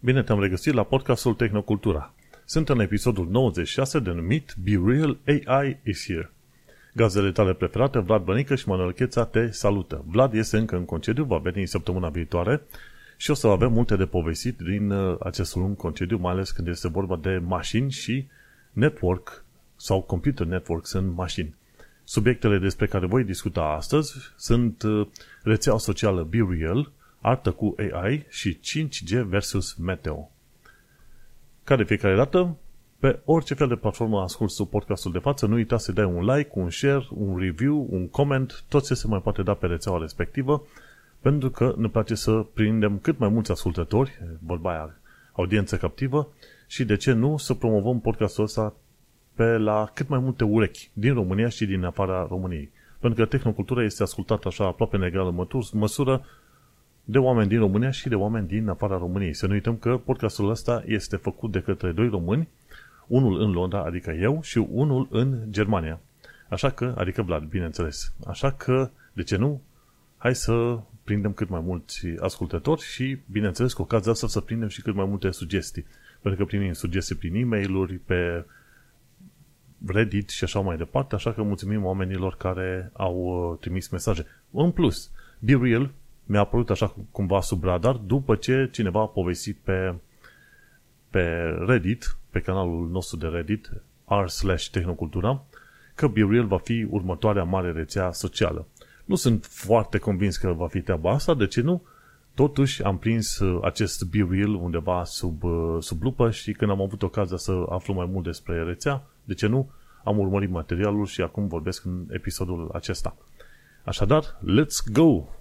Bine te-am regăsit la podcastul Tehnocultura. Sunt în episodul 96 denumit Be Real AI is here. Gazele tale preferate, Vlad Bănică și Manuel Cheța te salută. Vlad este încă în concediu, va veni săptămâna viitoare și o să avem multe de povestit din uh, acest lung concediu, mai ales când este vorba de mașini și network sau computer networks în mașini. Subiectele despre care voi discuta astăzi sunt uh, rețeaua socială Be Real, artă cu AI și 5G versus Meteo. Ca de fiecare dată, pe orice fel de platformă asculti sub podcastul de față, nu uita să dai un like, un share, un review, un comment, tot ce se mai poate da pe rețeaua respectivă, pentru că ne place să prindem cât mai mulți ascultători, vorba aia, audiență captivă, și de ce nu să promovăm podcastul ăsta pe la cât mai multe urechi din România și din afara României. Pentru că tehnocultura este ascultată așa aproape în egală măsură de oameni din România și de oameni din afara României. Să nu uităm că podcastul ăsta este făcut de către doi români, unul în Londra, adică eu, și unul în Germania. Așa că, adică Vlad, bineînțeles. Așa că, de ce nu? Hai să prindem cât mai mulți ascultători și, bineînțeles, cu ocazia asta să prindem și cât mai multe sugestii. Pentru că primim sugestii prin e mail pe Reddit și așa mai departe, așa că mulțumim oamenilor care au uh, trimis mesaje. În plus, Be Real mi-a apărut așa cumva sub radar după ce cineva a povestit pe, pe Reddit, pe canalul nostru de Reddit, r slash tehnocultura, că BeReal va fi următoarea mare rețea socială. Nu sunt foarte convins că va fi treaba asta, de ce nu? Totuși am prins uh, acest BeReal undeva sub, uh, sub lupă și când am avut ocazia să aflu mai mult despre rețea, de ce nu? Am urmărit materialul și acum vorbesc în episodul acesta. Așadar, let's go!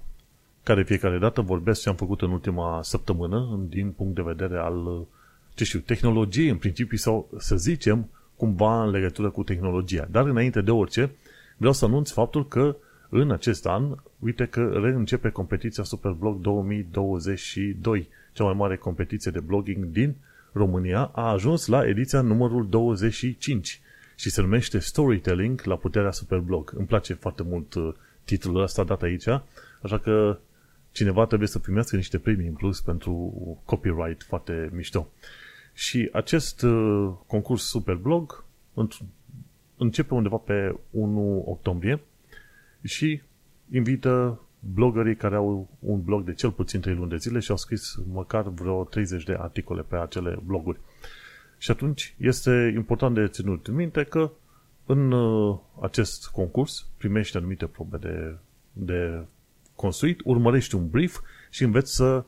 Care fiecare dată vorbesc ce am făcut în ultima săptămână din punct de vedere al, ce știu, tehnologiei în principiu sau să zicem cumva în legătură cu tehnologia. Dar înainte de orice, vreau să anunț faptul că în acest an, uite că reîncepe competiția Superblog 2022, cea mai mare competiție de blogging din România, a ajuns la ediția numărul 25 și se numește Storytelling la puterea Superblog. Îmi place foarte mult uh, titlul ăsta dat aici, așa că cineva trebuie să primească niște premii în plus pentru copyright foarte mișto. Și acest uh, concurs Superblog începe undeva pe 1 octombrie și invită bloggerii care au un blog de cel puțin 3 luni de zile și au scris măcar vreo 30 de articole pe acele bloguri. Și atunci este important de ținut minte că în uh, acest concurs primești anumite probe de, de construit, urmărești un brief și înveți să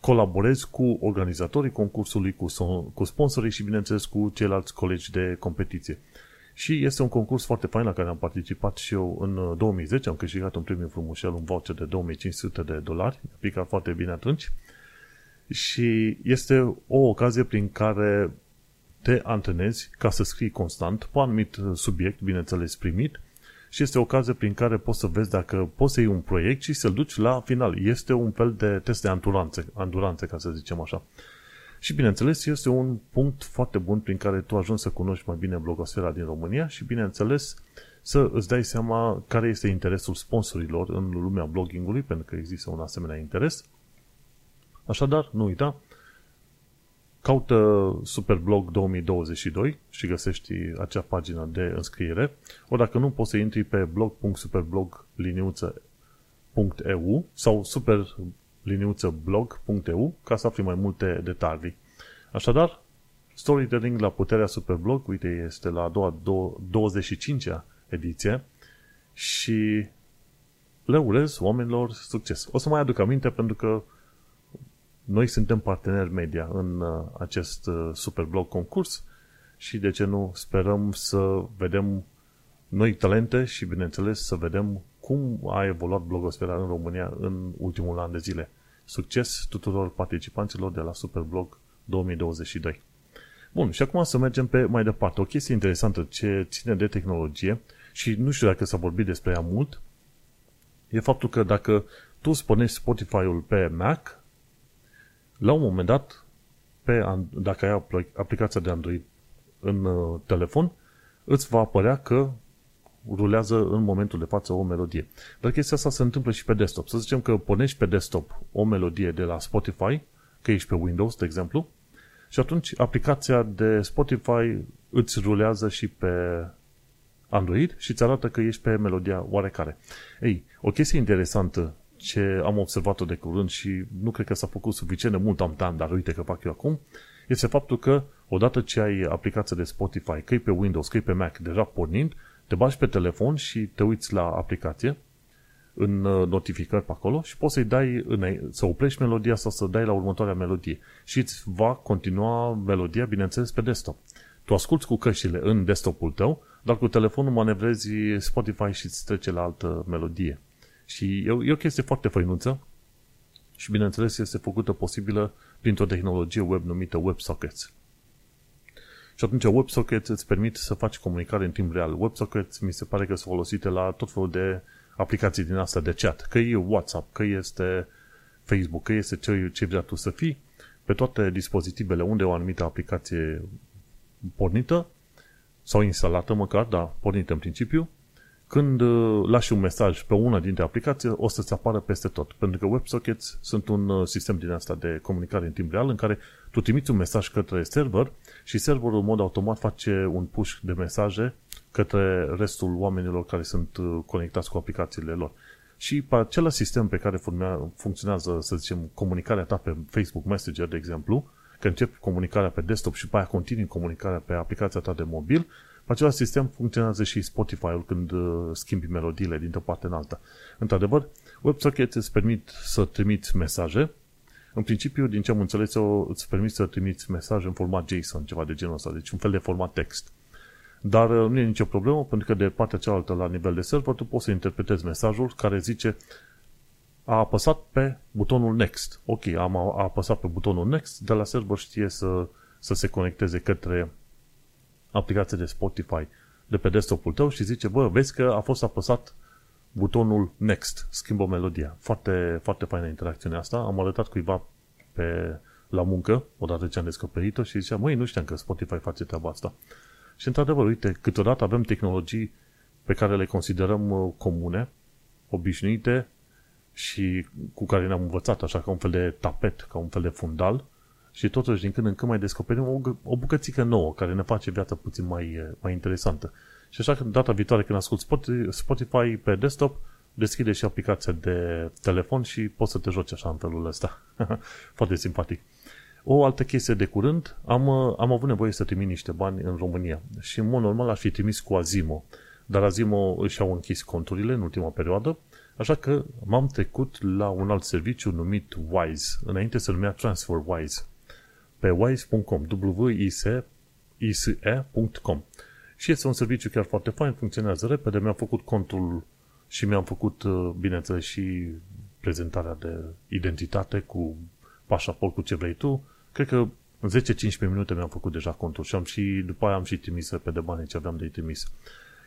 colaborezi cu organizatorii concursului, cu, cu sponsorii și, bineînțeles, cu ceilalți colegi de competiție. Și este un concurs foarte fain la care am participat și eu în 2010, am câștigat un premiu frumușel, un voucher de 2500 de dolari, a picat foarte bine atunci. Și este o ocazie prin care te antrenezi ca să scrii constant pe anumit subiect, bineînțeles primit, și este o ocazie prin care poți să vezi dacă poți să iei un proiect și să-l duci la final. Este un fel de test de anduranță, anduranță ca să zicem așa. Și bineînțeles, este un punct foarte bun prin care tu ajungi să cunoști mai bine blogosfera din România și bineînțeles să îți dai seama care este interesul sponsorilor în lumea bloggingului, pentru că există un asemenea interes. Așadar, nu uita, Caută Superblog 2022 și găsești acea pagină de înscriere. Ori dacă nu, poți să intri pe blog.superblog.eu sau superliniuțeblog.eu ca să afli mai multe detalii. Așadar, storytelling la puterea Superblog, uite, este la a doua 25-a ediție și le urez oamenilor succes. O să mai aduc aminte pentru că noi suntem parteneri media în uh, acest uh, Superblog concurs și de ce nu sperăm să vedem noi talente și, bineînțeles, să vedem cum a evoluat blogosfera în România în ultimul an de zile. Succes tuturor participanților de la Superblog 2022. Bun, și acum să mergem pe mai departe. O chestie interesantă ce ține de tehnologie și nu știu dacă s-a vorbit despre ea mult, e faptul că dacă tu spunești Spotify-ul pe Mac, la un moment dat, pe, dacă ai aplicația de Android în uh, telefon, îți va apărea că rulează în momentul de față o melodie. Dar chestia asta se întâmplă și pe desktop. Să zicem că pornești pe desktop o melodie de la Spotify, că ești pe Windows, de exemplu, și atunci aplicația de Spotify îți rulează și pe Android și îți arată că ești pe melodia oarecare. Ei, o chestie interesantă ce am observat-o de curând și nu cred că s-a făcut suficient de mult am tan, dar uite că fac eu acum, este faptul că odată ce ai aplicația de Spotify, că e pe Windows, că e pe Mac, deja pornind, te bagi pe telefon și te uiți la aplicație în uh, notificări pe acolo și poți să-i dai, să oprești melodia sau să dai la următoarea melodie și îți va continua melodia, bineînțeles, pe desktop. Tu asculti cu căștile în desktopul tău, dar cu telefonul manevrezi Spotify și îți trece la altă melodie. Și e, e o chestie foarte făinuță și, bineînțeles, este făcută posibilă printr-o tehnologie web numită WebSockets. Și atunci WebSockets îți permit să faci comunicare în timp real. WebSockets mi se pare că sunt folosite la tot felul de aplicații din asta de chat. Că e WhatsApp, că este Facebook, că este ce, ce vrea tu să fii, pe toate dispozitivele unde o anumită aplicație pornită sau instalată măcar, dar pornită în principiu, când uh, lași un mesaj pe una dintre aplicații, o să-ți apară peste tot. Pentru că WebSockets sunt un uh, sistem din asta de comunicare în timp real în care tu trimiți un mesaj către server și serverul în mod automat face un push de mesaje către restul oamenilor care sunt uh, conectați cu aplicațiile lor. Și pe același sistem pe care funcționează, să zicem, comunicarea ta pe Facebook Messenger, de exemplu, că începi comunicarea pe desktop și pe aia continui comunicarea pe aplicația ta de mobil, pe același sistem funcționează și Spotify-ul când uh, schimbi melodiile dintr-o parte în alta. Într-adevăr, WebSocket îți permit să trimiți mesaje. În principiu, din ce am înțeles eu, îți permit să trimiți mesaj în format JSON, ceva de genul ăsta, deci un fel de format text. Dar uh, nu e nicio problemă, pentru că de partea cealaltă, la nivel de server, tu poți să interpretezi mesajul care zice a apăsat pe butonul Next. Ok, am apăsat pe butonul Next, de la server știe să, să se conecteze către aplicația de Spotify de pe desktop-ul tău și zice, bă, vezi că a fost apăsat butonul Next, schimbă melodia. Foarte, foarte faină interacțiunea asta. Am arătat cuiva pe, la muncă, odată ce am descoperit-o și zicea, măi, nu știam că Spotify face treaba asta. Și într-adevăr, uite, câteodată avem tehnologii pe care le considerăm uh, comune, obișnuite și cu care ne-am învățat, așa ca un fel de tapet, ca un fel de fundal, și totuși din când în când mai descoperim o, o bucățică nouă care ne face viața puțin mai, mai interesantă. Și așa că data viitoare când ascult Spotify pe desktop, deschide și aplicația de telefon și poți să te joci așa în felul ăsta. Foarte simpatic. O altă chestie de curând, am, am avut nevoie să trimit niște bani în România și în mod normal aș fi trimis cu Azimo, dar Azimo își au închis conturile în ultima perioadă, așa că m-am trecut la un alt serviciu numit Wise, înainte se numea TransferWise pe wise.com, wise.com și este un serviciu chiar foarte fain, funcționează repede, mi-am făcut contul și mi-am făcut, uh, bineînțeles, și prezentarea de identitate cu pașaport, cu ce vrei tu. Cred că în 10-15 minute mi-am făcut deja contul și, am și după aia am și trimis pe de bani ce aveam de trimis.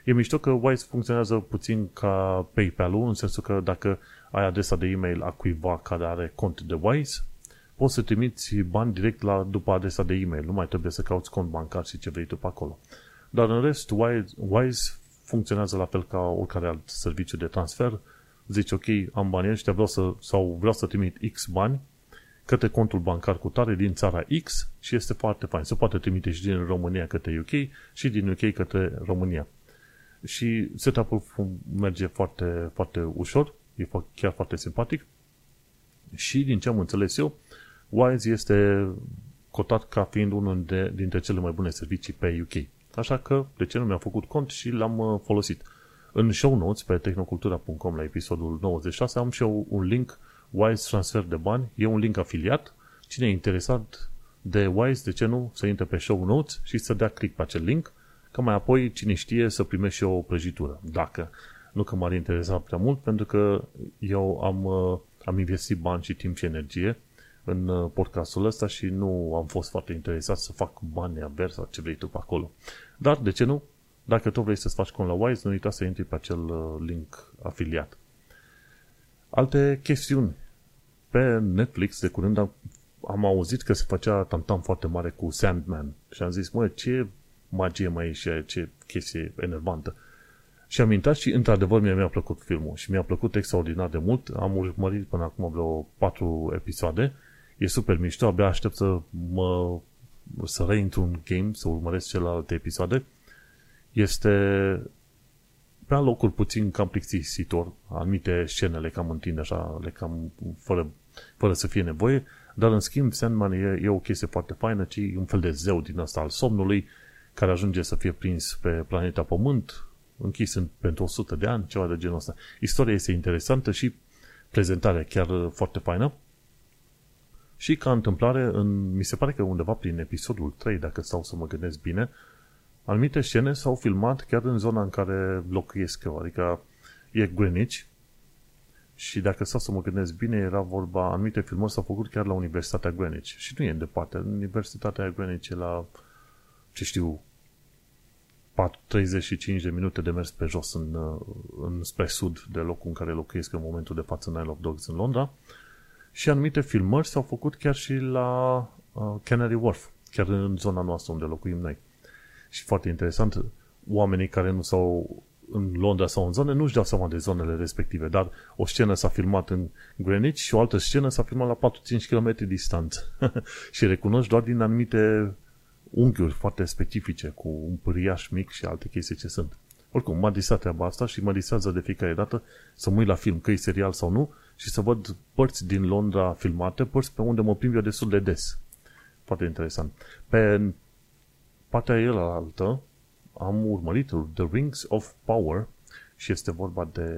E mișto că Wise funcționează puțin ca PayPal-ul, în sensul că dacă ai adresa de e-mail a cuiva care are cont de Wise, poți să trimiți bani direct la, după adresa de e-mail. Nu mai trebuie să cauți cont bancar și ce vrei tu pe acolo. Dar în rest, Wise, Wise funcționează la fel ca oricare alt serviciu de transfer. Zici, ok, am banii ăștia, vreau să, sau vreau să trimit X bani către contul bancar cu tare din țara X și este foarte fain. Se poate trimite și din România către UK și din UK către România. Și setup-ul merge foarte, foarte ușor, e chiar foarte simpatic și din ce am înțeles eu, Wise este cotat ca fiind unul de, dintre cele mai bune servicii pe UK. Așa că, de ce nu mi-am făcut cont și l-am uh, folosit. În show notes pe tehnocultura.com la episodul 96 am și eu un link Wise Transfer de bani. E un link afiliat. Cine e interesat de Wise, de ce nu, să intre pe show notes și să dea click pe acel link, că mai apoi, cine știe, să primești și eu o prăjitură. Dacă nu că m-ar interesa prea mult, pentru că eu am, uh, am investit bani și timp și energie în uh, podcastul ăsta și nu am fost foarte interesat să fac bani avers sau ce vrei tu pe acolo. Dar, de ce nu? Dacă tu vrei să-ți faci cont la Wise, nu uita să intri pe acel uh, link afiliat. Alte chestiuni. Pe Netflix, de curând, am, am auzit că se făcea tamtam foarte mare cu Sandman și am zis, mă, ce magie mai e și ce chestie enervantă. Și am intrat și, într-adevăr, mi-a, mi-a plăcut filmul și mi-a plăcut extraordinar de mult. Am urmărit până acum vreo patru episoade E super mișto, abia aștept să mă să reintru un game, să urmăresc celelalte episoade. Este pe locuri puțin cam plictisitor, anumite scene le cam întinde așa, le cam fără, fără să fie nevoie, dar în schimb Sandman e, e o chestie foarte faină, ci un fel de zeu din ăsta al somnului, care ajunge să fie prins pe planeta Pământ, închis în, pentru 100 de ani, ceva de genul ăsta. Istoria este interesantă și prezentarea chiar foarte faină. Și ca întâmplare, în, mi se pare că undeva prin episodul 3, dacă stau să mă gândesc bine, anumite scene s-au filmat chiar în zona în care locuiesc eu, adică e Greenwich. Și dacă stau să mă gândesc bine, era vorba, anumite filmări s-au făcut chiar la Universitatea Greenwich. Și nu e departe, Universitatea Greenwich e la, ce știu, 35 de minute de mers pe jos în, în spre sud de locul în care locuiesc în momentul de față Nile of Dogs în Londra și anumite filmări s-au făcut chiar și la uh, Canary Wharf, chiar în zona noastră unde locuim noi. Și foarte interesant, oamenii care nu s-au în Londra sau în zone nu-și dau seama de zonele respective, dar o scenă s-a filmat în Greenwich și o altă scenă s-a filmat la 4-5 km distanță. și recunoști doar din anumite unghiuri foarte specifice, cu un pâriaș mic și alte chestii ce sunt. Oricum, m-a disat treaba asta și mă disează de fiecare dată să mă uit la film, că e serial sau nu, și să văd părți din Londra filmate, părți pe unde mă plimb eu destul de des. Foarte interesant. Pe partea el altă am urmărit The Rings of Power și este vorba de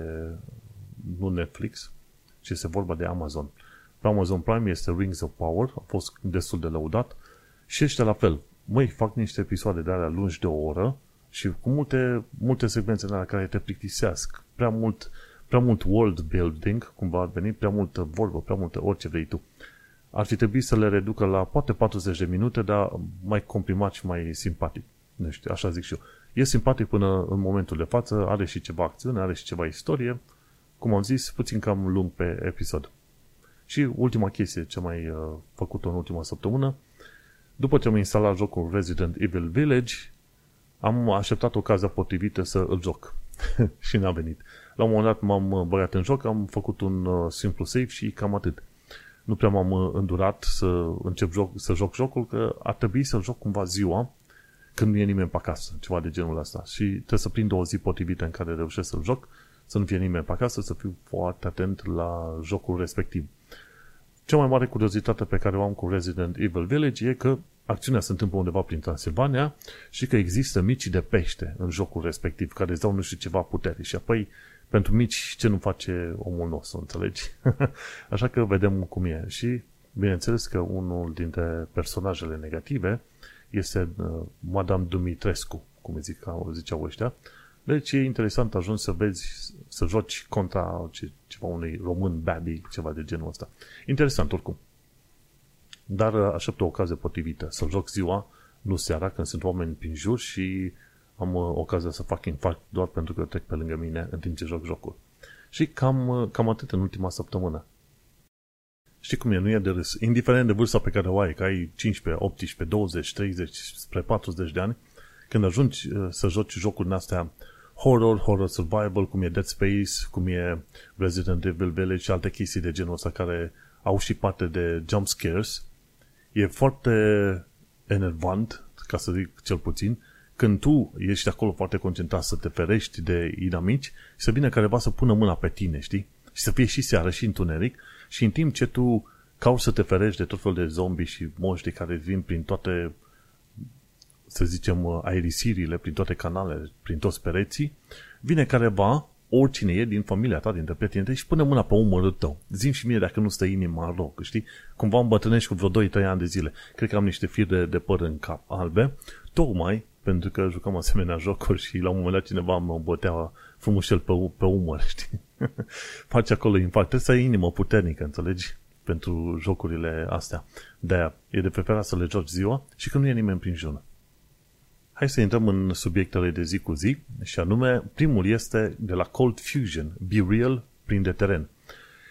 nu Netflix, ci este vorba de Amazon. Pe Amazon Prime este Rings of Power, a fost destul de lăudat și ăștia la fel. Măi, fac niște episoade de alea lungi de o oră și cu multe, multe secvențe în alea care te plictisesc. Prea mult, prea mult world building, cumva ar veni, prea multă vorbă, prea multă orice vrei tu. Ar fi trebuit să le reducă la poate 40 de minute, dar mai comprimat și mai simpatic. Nu știu, așa zic și eu. E simpatic până în momentul de față, are și ceva acțiune, are și ceva istorie, cum am zis, puțin cam lung pe episod. Și ultima chestie ce mai uh, făcut-o în ultima săptămână, după ce am instalat jocul Resident Evil Village, am așteptat ocazia potrivită să îl joc. și n-a venit. La un moment dat m-am băgat în joc, am făcut un uh, simplu save și cam atât. Nu prea m-am uh, îndurat să încep joc, să joc jocul, că ar trebui să joc cumva ziua, când nu e nimeni pe acasă, ceva de genul ăsta. Și trebuie să prind o zi potrivită în care reușesc să-l joc, să nu fie nimeni pe acasă, să fiu foarte atent la jocul respectiv. Cea mai mare curiozitate pe care o am cu Resident Evil Village e că acțiunea se întâmplă undeva prin Transilvania și că există mici de pește în jocul respectiv, care îți dau nu știu ceva putere. Și apoi, pentru mici, ce nu face omul nostru, înțelegi? Așa că vedem cum e. Și, bineînțeles că unul dintre personajele negative este uh, Madame Dumitrescu, cum zic, ziceau ăștia. Deci e interesant ajuns să vezi, să joci contra ce, ceva unui român baby, ceva de genul ăsta. Interesant oricum. Dar uh, aștept o ocazie potrivită. Să joc ziua, nu seara, când sunt oameni prin jur și am uh, ocazia să fac infarct doar pentru că trec pe lângă mine în timp ce joc jocul. Și cam, cam atât în ultima săptămână. Știi cum e, nu e de râs. Indiferent de vârsta pe care o ai, că ai 15, 18, 20, 30, spre 40 de ani, când ajungi uh, să joci jocuri în astea horror, horror survival, cum e Dead Space, cum e Resident Evil Village și alte chestii de genul ăsta care au și parte de jump scares, e foarte enervant, ca să zic cel puțin, când tu ești acolo foarte concentrat să te ferești de inamici și să vină careva să pună mâna pe tine, știi? Și să fie și seară și întuneric și în timp ce tu cauți să te ferești de tot felul de zombi și monștri care vin prin toate, să zicem, aerisirile, prin toate canalele, prin toți pereții, vine careva, oricine e din familia ta, dintre prietenii tăi și pune mâna pe umărul tău. Zim și mie dacă nu stă inima în loc, știi? Cumva îmbătrânești cu vreo 2-3 ani de zile. Cred că am niște fir de, de păr în cap albe, tocmai pentru că jucam asemenea jocuri și la un moment dat cineva mă bătea frumușel pe, pe umăr, știi? Faci acolo impact. Trebuie să ai inimă puternică, înțelegi? Pentru jocurile astea. De-aia e de preferat să le joci ziua și când nu e nimeni prin jur. Hai să intrăm în subiectele de zi cu zi și anume, primul este de la Cold Fusion, Be Real prin de teren.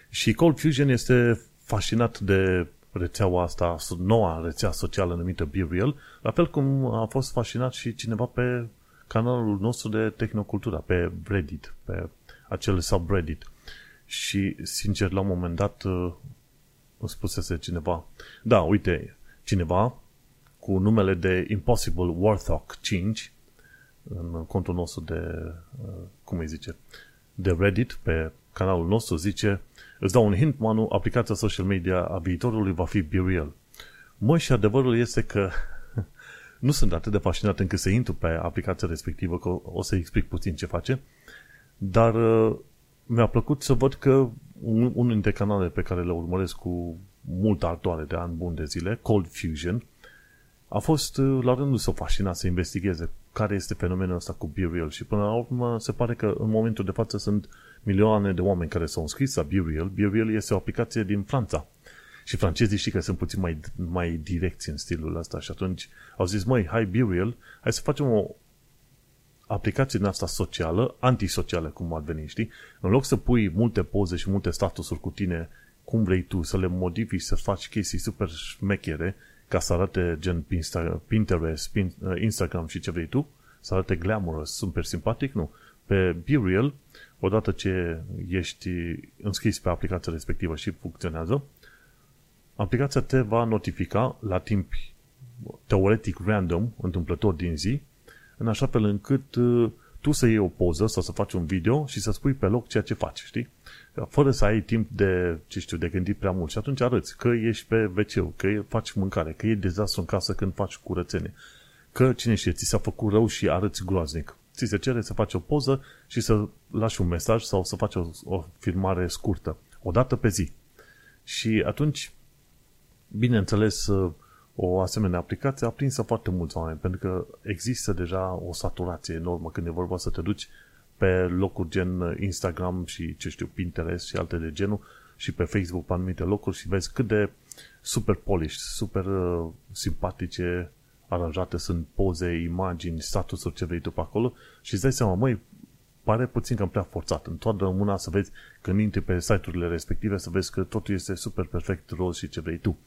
Și Cold Fusion este fascinat de rețeaua asta, noua rețea socială numită Be Real, la fel cum a fost fascinat și cineva pe canalul nostru de Tehnocultura, pe Reddit, pe acel subreddit. Și, sincer, la un moment dat, uh, îmi spusese cineva. Da, uite, cineva cu numele de Impossible Warthog 5 în contul nostru de, uh, cum îi zice, de Reddit pe canalul nostru zice îți dau un hint, Manu, aplicația social media a viitorului va fi BeReal. Măi, și adevărul este că nu sunt atât de fascinat încât să intru pe aplicația respectivă, că o să explic puțin ce face, dar uh, mi-a plăcut să văd că unul dintre canalele pe care le urmăresc cu multă artoare de ani buni de zile, Cold Fusion, a fost uh, la rândul său fascinat să investigheze care este fenomenul ăsta cu BeReal și până la urmă se pare că în momentul de față sunt milioane de oameni care s-au înscris la BeReal. BeReal este o aplicație din Franța și francezii știi că sunt puțin mai, mai direcți în stilul ăsta și atunci au zis, măi, hai BeReal, hai să facem o aplicație din asta socială, antisocială, cum ar veni, știi? În loc să pui multe poze și multe statusuri cu tine cum vrei tu, să le modifici, să faci chestii super șmechere, ca să arate gen Pinterest, uh, Instagram și ce vrei tu, să arate glamorous, super simpatic, nu. Pe BeReal, odată ce ești înscris pe aplicația respectivă și funcționează, aplicația te va notifica la timp teoretic random, întâmplător din zi, în așa fel încât uh, tu să iei o poză sau să faci un video și să spui pe loc ceea ce faci, știi? Fără să ai timp de, ce știu, de gândit prea mult. Și atunci arăți că ești pe wc că faci mâncare, că e dezastru în casă când faci curățenie, că, cine știe, ți s-a făcut rău și arăți groaznic. Ți se cere să faci o poză și să lași un mesaj sau să faci o, o filmare scurtă, o dată pe zi. Și atunci, bineînțeles, o asemenea aplicație a prinsă foarte mulți oameni, pentru că există deja o saturație enormă când e vorba să te duci pe locuri gen Instagram și, ce știu, Pinterest și alte de genul și pe Facebook pe anumite locuri și vezi cât de super polished, super uh, simpatice aranjate sunt poze, imagini, statusuri ce vrei tu pe acolo și îți dai seama, măi, pare puțin cam prea forțat. În toată mâna să vezi, când intri pe site-urile respective, să vezi că totul este super perfect roz și ce vrei tu.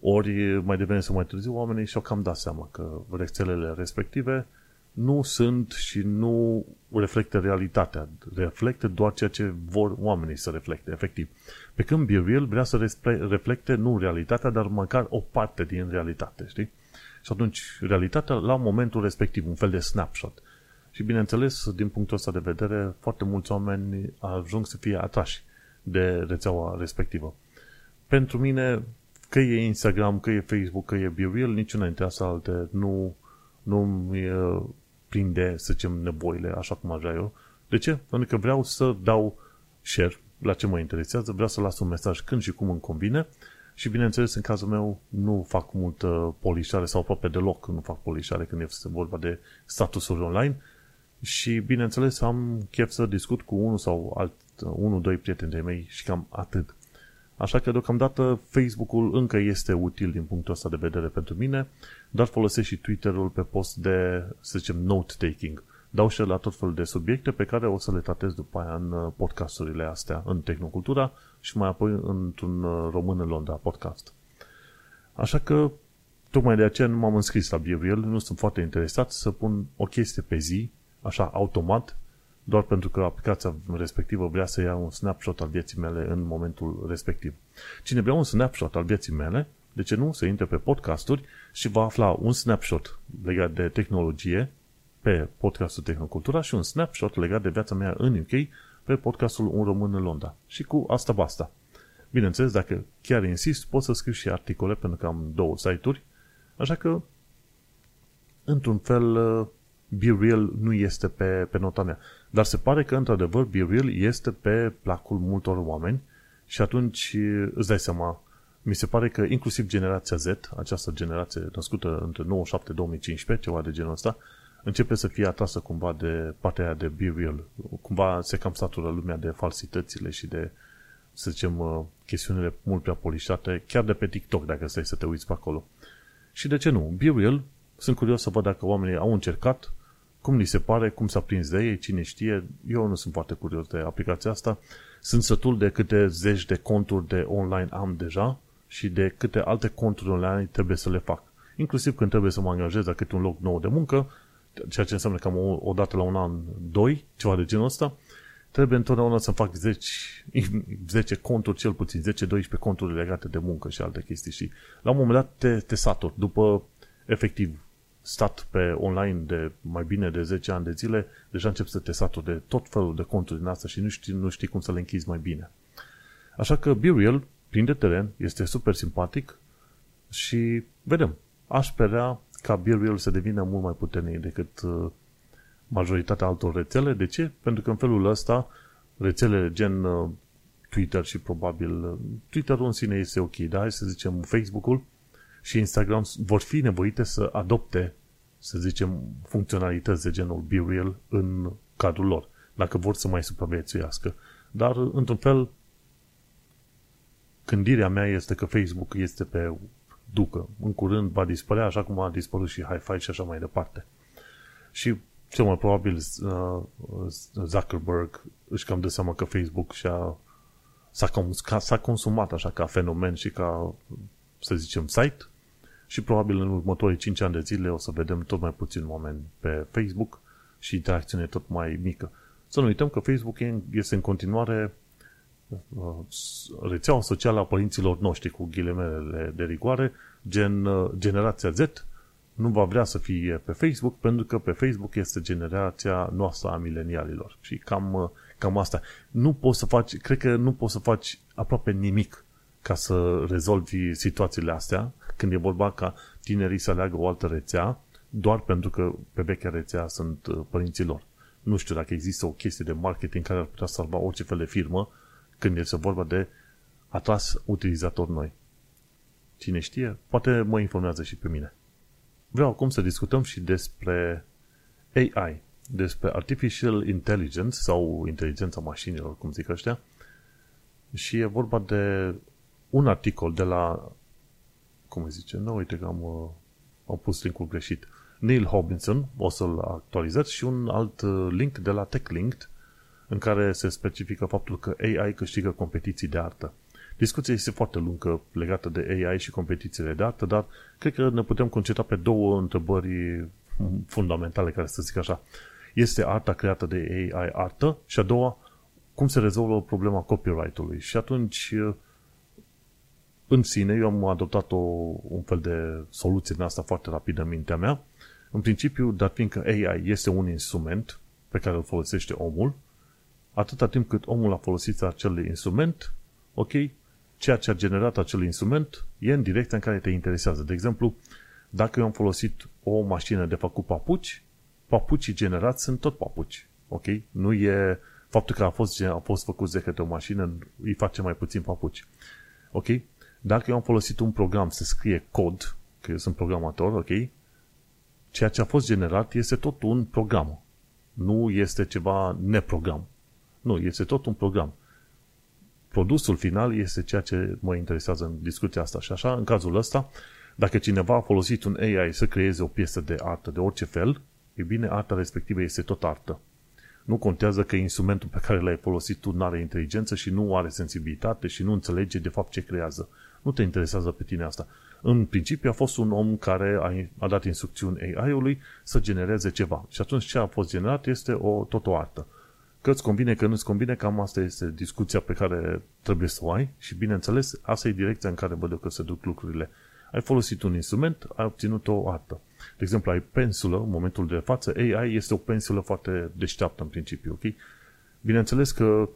Ori mai devreme sau mai târziu oamenii și-au cam dat seama că rețelele respective nu sunt și nu reflectă realitatea. Reflectă doar ceea ce vor oamenii să reflecte, efectiv. Pe când BeReal vrea să reflecte nu realitatea, dar măcar o parte din realitate, știi? Și atunci, realitatea la momentul respectiv, un fel de snapshot. Și bineînțeles, din punctul ăsta de vedere, foarte mulți oameni ajung să fie atrași de rețeaua respectivă. Pentru mine, că e Instagram, că e Facebook, că e BeReal, niciuna dintre astea alte nu, nu mi prinde, să zicem, nevoile așa cum aș vrea eu. De ce? Pentru că vreau să dau share la ce mă interesează, vreau să las un mesaj când și cum îmi convine și bineînțeles în cazul meu nu fac multă polișare sau aproape deloc nu fac polișare când este vorba de statusuri online și bineînțeles am chef să discut cu unul sau alt, unul, doi prieteni de mei și cam atât. Așa că deocamdată Facebook-ul încă este util din punctul ăsta de vedere pentru mine, dar folosesc și Twitter-ul pe post de, să zicem, note-taking. Dau și la tot felul de subiecte pe care o să le tratez după aia în uh, podcasturile astea, în Tehnocultura și mai apoi într-un uh, Român în Londra podcast. Așa că, tocmai de aceea nu m-am înscris la BeReal, nu sunt foarte interesat să pun o chestie pe zi, așa, automat, doar pentru că aplicația respectivă vrea să ia un snapshot al vieții mele în momentul respectiv. Cine vrea un snapshot al vieții mele, de ce nu, să intre pe podcasturi și va afla un snapshot legat de tehnologie pe podcastul Tehnocultura și un snapshot legat de viața mea în UK pe podcastul Un Român în Londra. Și cu asta basta. Bineînțeles, dacă chiar insist, pot să scriu și articole pentru că am două site-uri, așa că într-un fel BeReal nu este pe, pe nota mea. Dar se pare că, într-adevăr, BeReal este pe placul multor oameni și atunci îți dai seama, mi se pare că inclusiv generația Z, această generație născută între 97-2015, ceva de genul ăsta, începe să fie atrasă cumva de partea aia de BeReal. Cumva se cam satură lumea de falsitățile și de, să zicem, uh, chestiunile mult prea polișate, chiar de pe TikTok, dacă stai să te uiți pe acolo. Și de ce nu? BeReal, sunt curios să văd dacă oamenii au încercat, cum li se pare, cum s-a prins de ei, cine știe. Eu nu sunt foarte curios de aplicația asta. Sunt sătul de câte zeci de conturi de online am deja și de câte alte conturi online trebuie să le fac. Inclusiv când trebuie să mă angajez la câte un loc nou de muncă, ceea ce înseamnă cam o, o dată la un an, doi, ceva de genul ăsta, trebuie întotdeauna să fac 10, 10 conturi, cel puțin 10-12 conturi legate de muncă și alte chestii. Și la un moment dat te, te saturi. După, efectiv, stat pe online de mai bine de 10 ani de zile, deja încep să te saturi de tot felul de conturi din asta și nu știi, nu știi cum să le închizi mai bine. Așa că BeReal, de teren, este super simpatic și vedem. Aș sperea ca BeReal să devină mult mai puternic decât uh, majoritatea altor rețele. De ce? Pentru că în felul ăsta rețelele gen uh, Twitter și probabil uh, Twitter-ul în sine este ok, dar hai să zicem Facebook-ul și Instagram vor fi nevoite să adopte, să zicem, funcționalități de genul BeReal în cadrul lor, dacă vor să mai supraviețuiască. Dar, într-un fel, gândirea mea este că Facebook este pe ducă. În curând va dispărea, așa cum a dispărut și Hi-Fi și așa mai departe. Și cel mai probabil uh, Zuckerberg își cam dă seama că Facebook și-a, s-a, s-a consumat așa ca fenomen și ca, să zicem, site și probabil în următorii 5 ani de zile o să vedem tot mai puțin oameni pe Facebook și interacțiune tot mai mică. Să nu uităm că Facebook este în continuare uh, rețeaua socială a părinților noștri cu ghilemelele de rigoare, gen uh, generația Z, nu va vrea să fie pe Facebook pentru că pe Facebook este generația noastră a milenialilor. Și cam, uh, cam asta. Nu poți să faci, cred că nu poți să faci aproape nimic ca să rezolvi situațiile astea când e vorba ca tinerii să aleagă o altă rețea doar pentru că pe vechea rețea sunt uh, părinții lor. Nu știu dacă există o chestie de marketing care ar putea salva orice fel de firmă când este vorba de atras utilizatori noi. Cine știe, poate mă informează și pe mine. Vreau acum să discutăm și despre AI, despre Artificial Intelligence sau inteligența mașinilor, cum zic ăștia, și e vorba de un articol de la, cum îi zice, nu, uite că am, uh, am pus linkul greșit, Neil Hobinson, o să-l actualizez, și un alt uh, link de la TechLinked, în care se specifică faptul că AI câștigă competiții de artă. Discuția este foarte lungă legată de AI și competițiile de artă, dar cred că ne putem concentra pe două întrebări fundamentale, care să zic așa. Este arta creată de AI artă? Și a doua, cum se rezolvă problema copyright-ului? Și atunci, în sine, eu am adoptat o, un fel de soluție din asta foarte rapidă în mintea mea. În principiu, dar fiindcă AI este un instrument pe care îl folosește omul, atâta timp cât omul a folosit acel instrument, ok, ceea ce a generat acel instrument e în direcția în care te interesează. De exemplu, dacă eu am folosit o mașină de făcut papuci, papucii generați sunt tot papuci. Ok? Nu e faptul că a fost, a fost făcut de către o mașină, îi face mai puțin papuci. Ok? Dacă eu am folosit un program să scrie cod, că eu sunt programator, ok? Ceea ce a fost generat este tot un program. Nu este ceva neprogram. Nu, este tot un program produsul final este ceea ce mă interesează în discuția asta. Și așa, în cazul ăsta, dacă cineva a folosit un AI să creeze o piesă de artă de orice fel, e bine, arta respectivă este tot artă. Nu contează că instrumentul pe care l-ai folosit tu nu are inteligență și nu are sensibilitate și nu înțelege de fapt ce creează. Nu te interesează pe tine asta. În principiu a fost un om care a, a dat instrucțiuni AI-ului să genereze ceva. Și atunci ce a fost generat este o, tot o artă. Că îți convine, că nu îți convine, cam asta este discuția pe care trebuie să o ai și, bineînțeles, asta e direcția în care văd eu că se duc lucrurile. Ai folosit un instrument, ai obținut o artă. De exemplu, ai pensulă, în momentul de față, AI este o pensulă foarte deșteaptă în principiu, ok? Bineînțeles că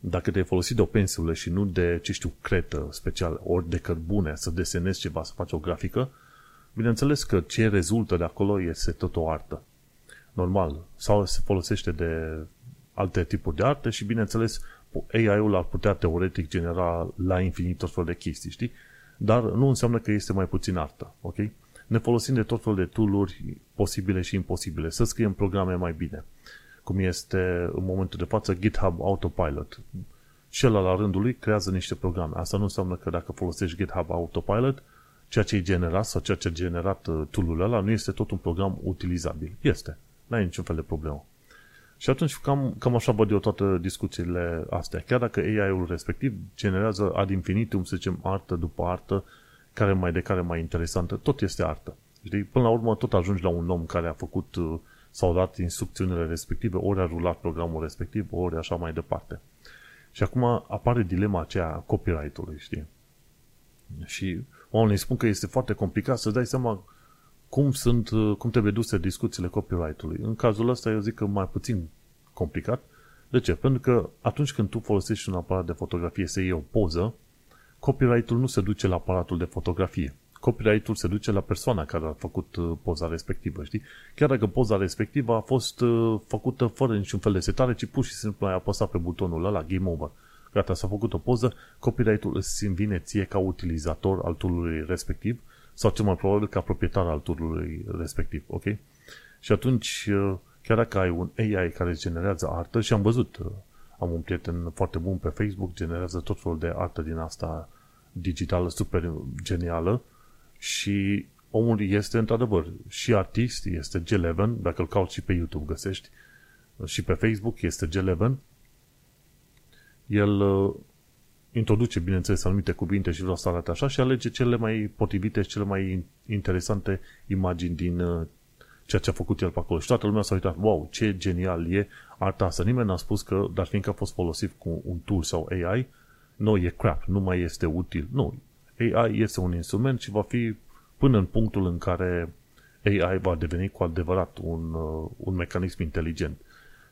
dacă te-ai folosit de o pensulă și nu de, ce știu, cretă special, ori de cărbune, să desenezi ceva, să faci o grafică, bineînțeles că ce rezultă de acolo este tot o artă normal, sau se folosește de alte tipuri de arte și, bineînțeles, AI-ul ar putea teoretic genera la infinit tot fel de chestii, știi? Dar nu înseamnă că este mai puțin artă, ok? Ne folosim de tot fel de tooluri posibile și imposibile, să scriem programe mai bine, cum este în momentul de față GitHub Autopilot. Și el la rândul lui creează niște programe. Asta nu înseamnă că dacă folosești GitHub Autopilot, ceea ce e generat sau ceea ce a generat uh, tool-ul ăla nu este tot un program utilizabil. Este. N-ai niciun fel de problemă. Și atunci cam, cam așa văd eu toate discuțiile astea. Chiar dacă AI-ul respectiv generează ad infinitum, să zicem, artă după artă, care mai de care mai interesantă, tot este artă. Știi? Până la urmă tot ajungi la un om care a făcut uh, s-au dat instrucțiunile respective, ori a rulat programul respectiv, ori așa mai departe. Și acum apare dilema aceea a copyright-ului, știi? Și oamenii spun că este foarte complicat să dai seama cum, sunt, cum trebuie duse discuțiile copyright-ului. În cazul ăsta eu zic că mai puțin complicat. De ce? Pentru că atunci când tu folosești un aparat de fotografie să iei o poză, copyright-ul nu se duce la aparatul de fotografie. Copyright-ul se duce la persoana care a făcut uh, poza respectivă, știi? Chiar dacă poza respectivă a fost uh, făcută fără niciun fel de setare, ci pur și simplu ai apăsat pe butonul ăla, game over. Gata, s-a făcut o poză, copyright-ul îți vine ție ca utilizator al toolului respectiv sau cel mai probabil ca proprietar al toolului respectiv, ok? Și atunci, uh, chiar dacă ai un AI care generează artă, și am văzut, am un prieten foarte bun pe Facebook, generează tot felul de artă din asta digitală super genială și omul este într-adevăr și artist, este G11, dacă îl cauți și pe YouTube găsești, și pe Facebook este G11. El uh, introduce, bineînțeles, anumite cuvinte și vreau să arate așa și alege cele mai potrivite și cele mai interesante imagini din uh, ceea ce a făcut el pe acolo. Și toată lumea s-a uitat, wow, ce genial e arta asta. Nimeni n-a spus că, dar fiindcă a fost folosit cu un tool sau AI, nu e crap, nu mai este util. Nu, AI este un instrument și va fi până în punctul în care AI va deveni cu adevărat un, uh, un mecanism inteligent.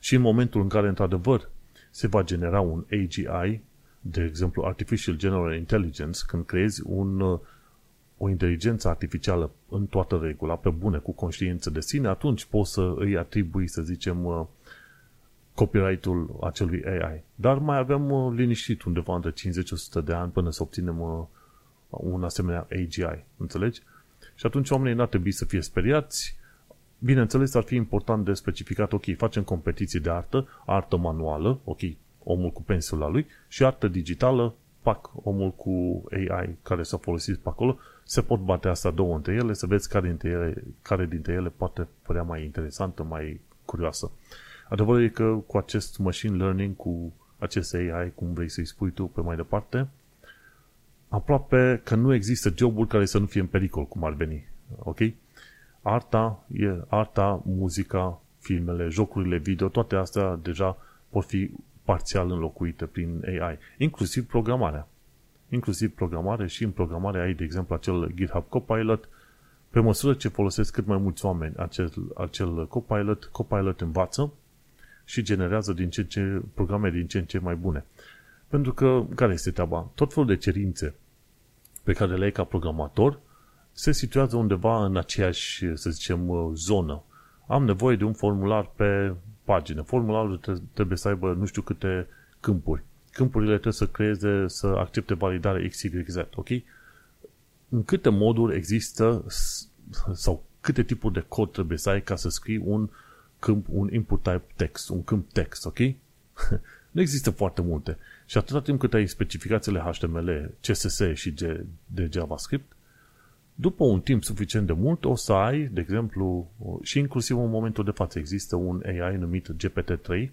Și în momentul în care, într-adevăr, se va genera un AGI, de exemplu Artificial General Intelligence, când creezi un, uh, o inteligență artificială în toată regula, pe bune, cu conștiință de sine, atunci poți să îi atribui, să zicem, uh, copyright-ul acelui AI. Dar mai avem liniștit undeva între 50-100 de ani până să obținem un asemenea AGI. Înțelegi? Și atunci oamenii n-ar trebui să fie speriați. Bineînțeles, ar fi important de specificat, ok, facem competiții de artă, artă manuală, ok, omul cu pensula lui, și artă digitală, pac, omul cu AI care s-a folosit pe acolo, se pot bate asta două între ele, să vezi care dintre ele, care dintre ele poate părea mai interesantă, mai curioasă. Adevărul e că cu acest machine learning, cu acest AI, cum vrei să-i spui tu pe mai departe, aproape că nu există joburi care să nu fie în pericol, cum ar veni. Ok? Arta, e, arta, muzica, filmele, jocurile video, toate astea deja pot fi parțial înlocuite prin AI, inclusiv programarea. Inclusiv programare și în programare ai, de exemplu, acel GitHub Copilot. Pe măsură ce folosesc cât mai mulți oameni acel, acel Copilot, Copilot învață și generează din ce în ce programe din ce în ce mai bune. Pentru că, care este treaba? Tot felul de cerințe pe care le ai ca programator se situează undeva în aceeași, să zicem, zonă. Am nevoie de un formular pe pagină. Formularul trebuie să aibă nu știu câte câmpuri. Câmpurile trebuie să creeze, să accepte validare XYZ, ok? În câte moduri există sau câte tipuri de cod trebuie să ai ca să scrii un câmp, un input type text, un câmp text, ok? nu există foarte multe. Și atâta timp cât ai specificațiile HTML, CSS și de JavaScript, după un timp suficient de mult o să ai, de exemplu, și inclusiv în momentul de față există un AI numit GPT-3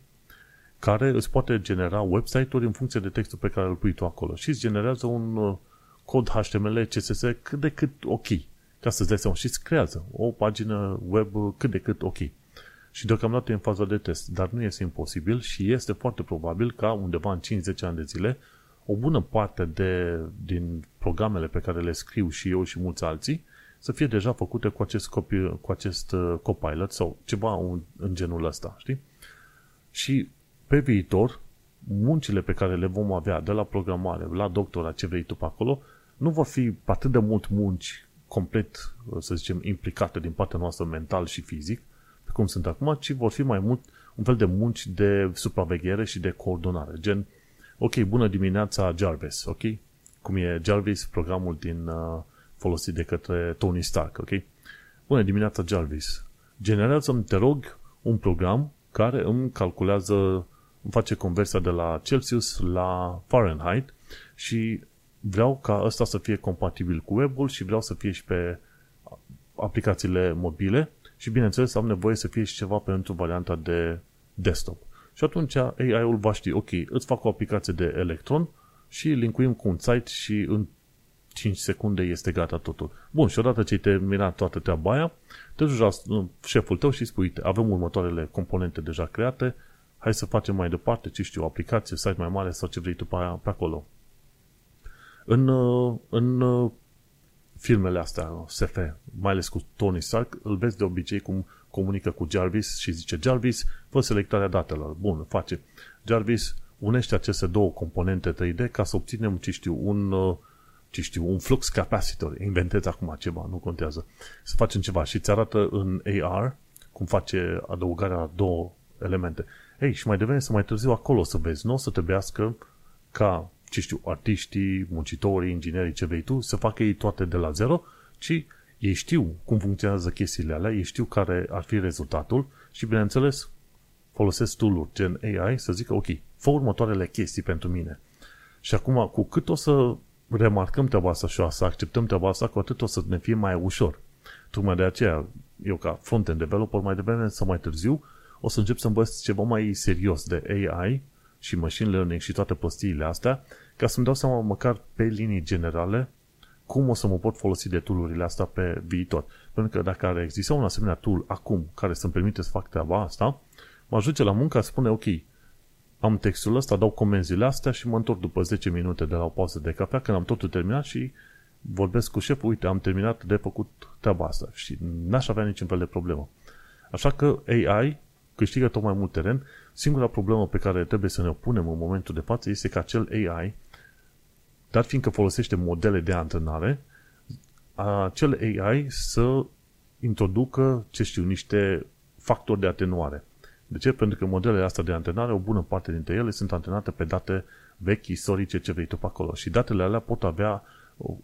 care îți poate genera website-uri în funcție de textul pe care îl pui tu acolo și îți generează un uh, cod HTML, CSS cât de cât ok, ca să-ți dai seama. Și îți creează o pagină web cât de cât ok. Și deocamdată e în faza de test, dar nu este imposibil și este foarte probabil ca undeva în 5-10 ani de zile o bună parte de, din programele pe care le scriu și eu și mulți alții să fie deja făcute cu acest, copy, cu acest uh, copilot sau ceva un, în genul ăsta, știi? Și pe viitor, muncile pe care le vom avea de la programare, la doctora, ce vrei tu pe acolo, nu vor fi atât de mult munci complet, să zicem, implicate din partea noastră mental și fizic, cum sunt acum, ci vor fi mai mult un fel de munci de supraveghere și de coordonare. Gen, ok, bună dimineața Jarvis, ok? Cum e Jarvis, programul din uh, folosit de către Tony Stark, ok? Bună dimineața Jarvis. Generează-mi, te rog, un program care îmi calculează, îmi face conversia de la Celsius la Fahrenheit și vreau ca ăsta să fie compatibil cu web-ul și vreau să fie și pe aplicațiile mobile și bineînțeles am nevoie să fie și ceva pentru varianta de desktop. Și atunci AI-ul va ști, ok, îți fac o aplicație de Electron și linkuim cu un site și în 5 secunde este gata totul. Bun, și odată ce ai terminat toată treaba aia, te duci la șeful tău și spui, uite, avem următoarele componente deja create, hai să facem mai departe, ce știu, o aplicație, site mai mare sau ce vrei tu pe, aia, pe acolo. În, în filmele astea, SF, mai ales cu Tony Stark, îl vezi de obicei cum comunică cu Jarvis și zice Jarvis, fă selectarea datelor. Bun, face. Jarvis unește aceste două componente 3D ca să obținem, ce știu, un, ce știu, un flux capacitor. Inventez acum ceva, nu contează. Să facem ceva și îți arată în AR cum face adăugarea două elemente. Ei, și mai devreme să mai târziu acolo să vezi, nu o să trebuiască ca ce știu, artiștii, muncitorii, inginerii, ce vei tu, să facă ei toate de la zero, ci ei știu cum funcționează chestiile alea, ei știu care ar fi rezultatul și, bineînțeles, folosesc tool gen AI să zică, ok, fă următoarele chestii pentru mine. Și acum, cu cât o să remarcăm treaba asta și o să acceptăm treaba asta, cu atât o să ne fie mai ușor. Tocmai de aceea, eu ca front-end developer, mai devreme sau mai târziu, o să încep să învăț ceva mai serios de AI și machine learning și toate prostiile astea, ca să-mi dau seama măcar pe linii generale cum o să mă pot folosi de tool astea pe viitor. Pentru că dacă ar exista un asemenea tool acum care să-mi permite să fac treaba asta, mă ajunge la muncă, spune ok, am textul ăsta, dau comenzile astea și mă întorc după 10 minute de la o pauză de cafea când am totul terminat și vorbesc cu șeful, uite, am terminat de făcut treaba asta și n-aș avea niciun fel de problemă. Așa că AI câștigă tot mai mult teren. Singura problemă pe care trebuie să ne punem în momentul de față este că acel AI, dar fiindcă folosește modele de antrenare, acel AI să introducă, ce știu, niște factori de atenuare. De ce? Pentru că modelele astea de antrenare, o bună parte dintre ele sunt antrenate pe date vechi, istorice, ce vrei tu pe acolo. Și datele alea pot avea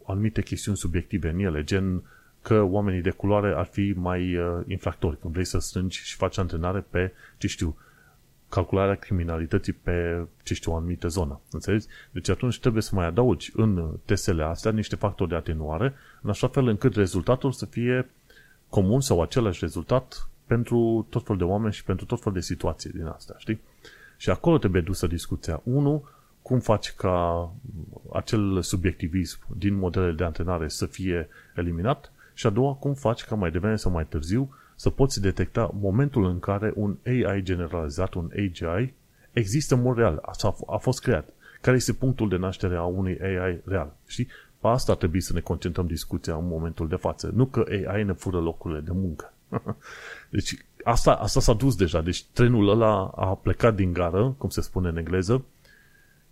anumite chestiuni subiective în ele, gen că oamenii de culoare ar fi mai uh, infractori. Când vrei să strângi și faci antrenare pe, ce știu, calcularea criminalității pe, ce știu, o anumită zonă. Înțelegi? Deci atunci trebuie să mai adaugi în testele astea niște factori de atenuare, în așa fel încât rezultatul să fie comun sau același rezultat pentru tot fel de oameni și pentru tot fel de situații din astea, știi? Și acolo trebuie dusă discuția. Unu, cum faci ca acel subiectivism din modelele de antrenare să fie eliminat și a doua, cum faci ca mai devreme sau mai târziu să poți detecta momentul în care un AI generalizat, un AGI, există în mod real, a, a fost creat. Care este punctul de naștere a unui AI real? Știi? Pe asta ar trebui să ne concentrăm discuția în momentul de față. Nu că AI ne fură locurile de muncă. deci asta, asta s-a dus deja. Deci trenul ăla a plecat din gară, cum se spune în engleză.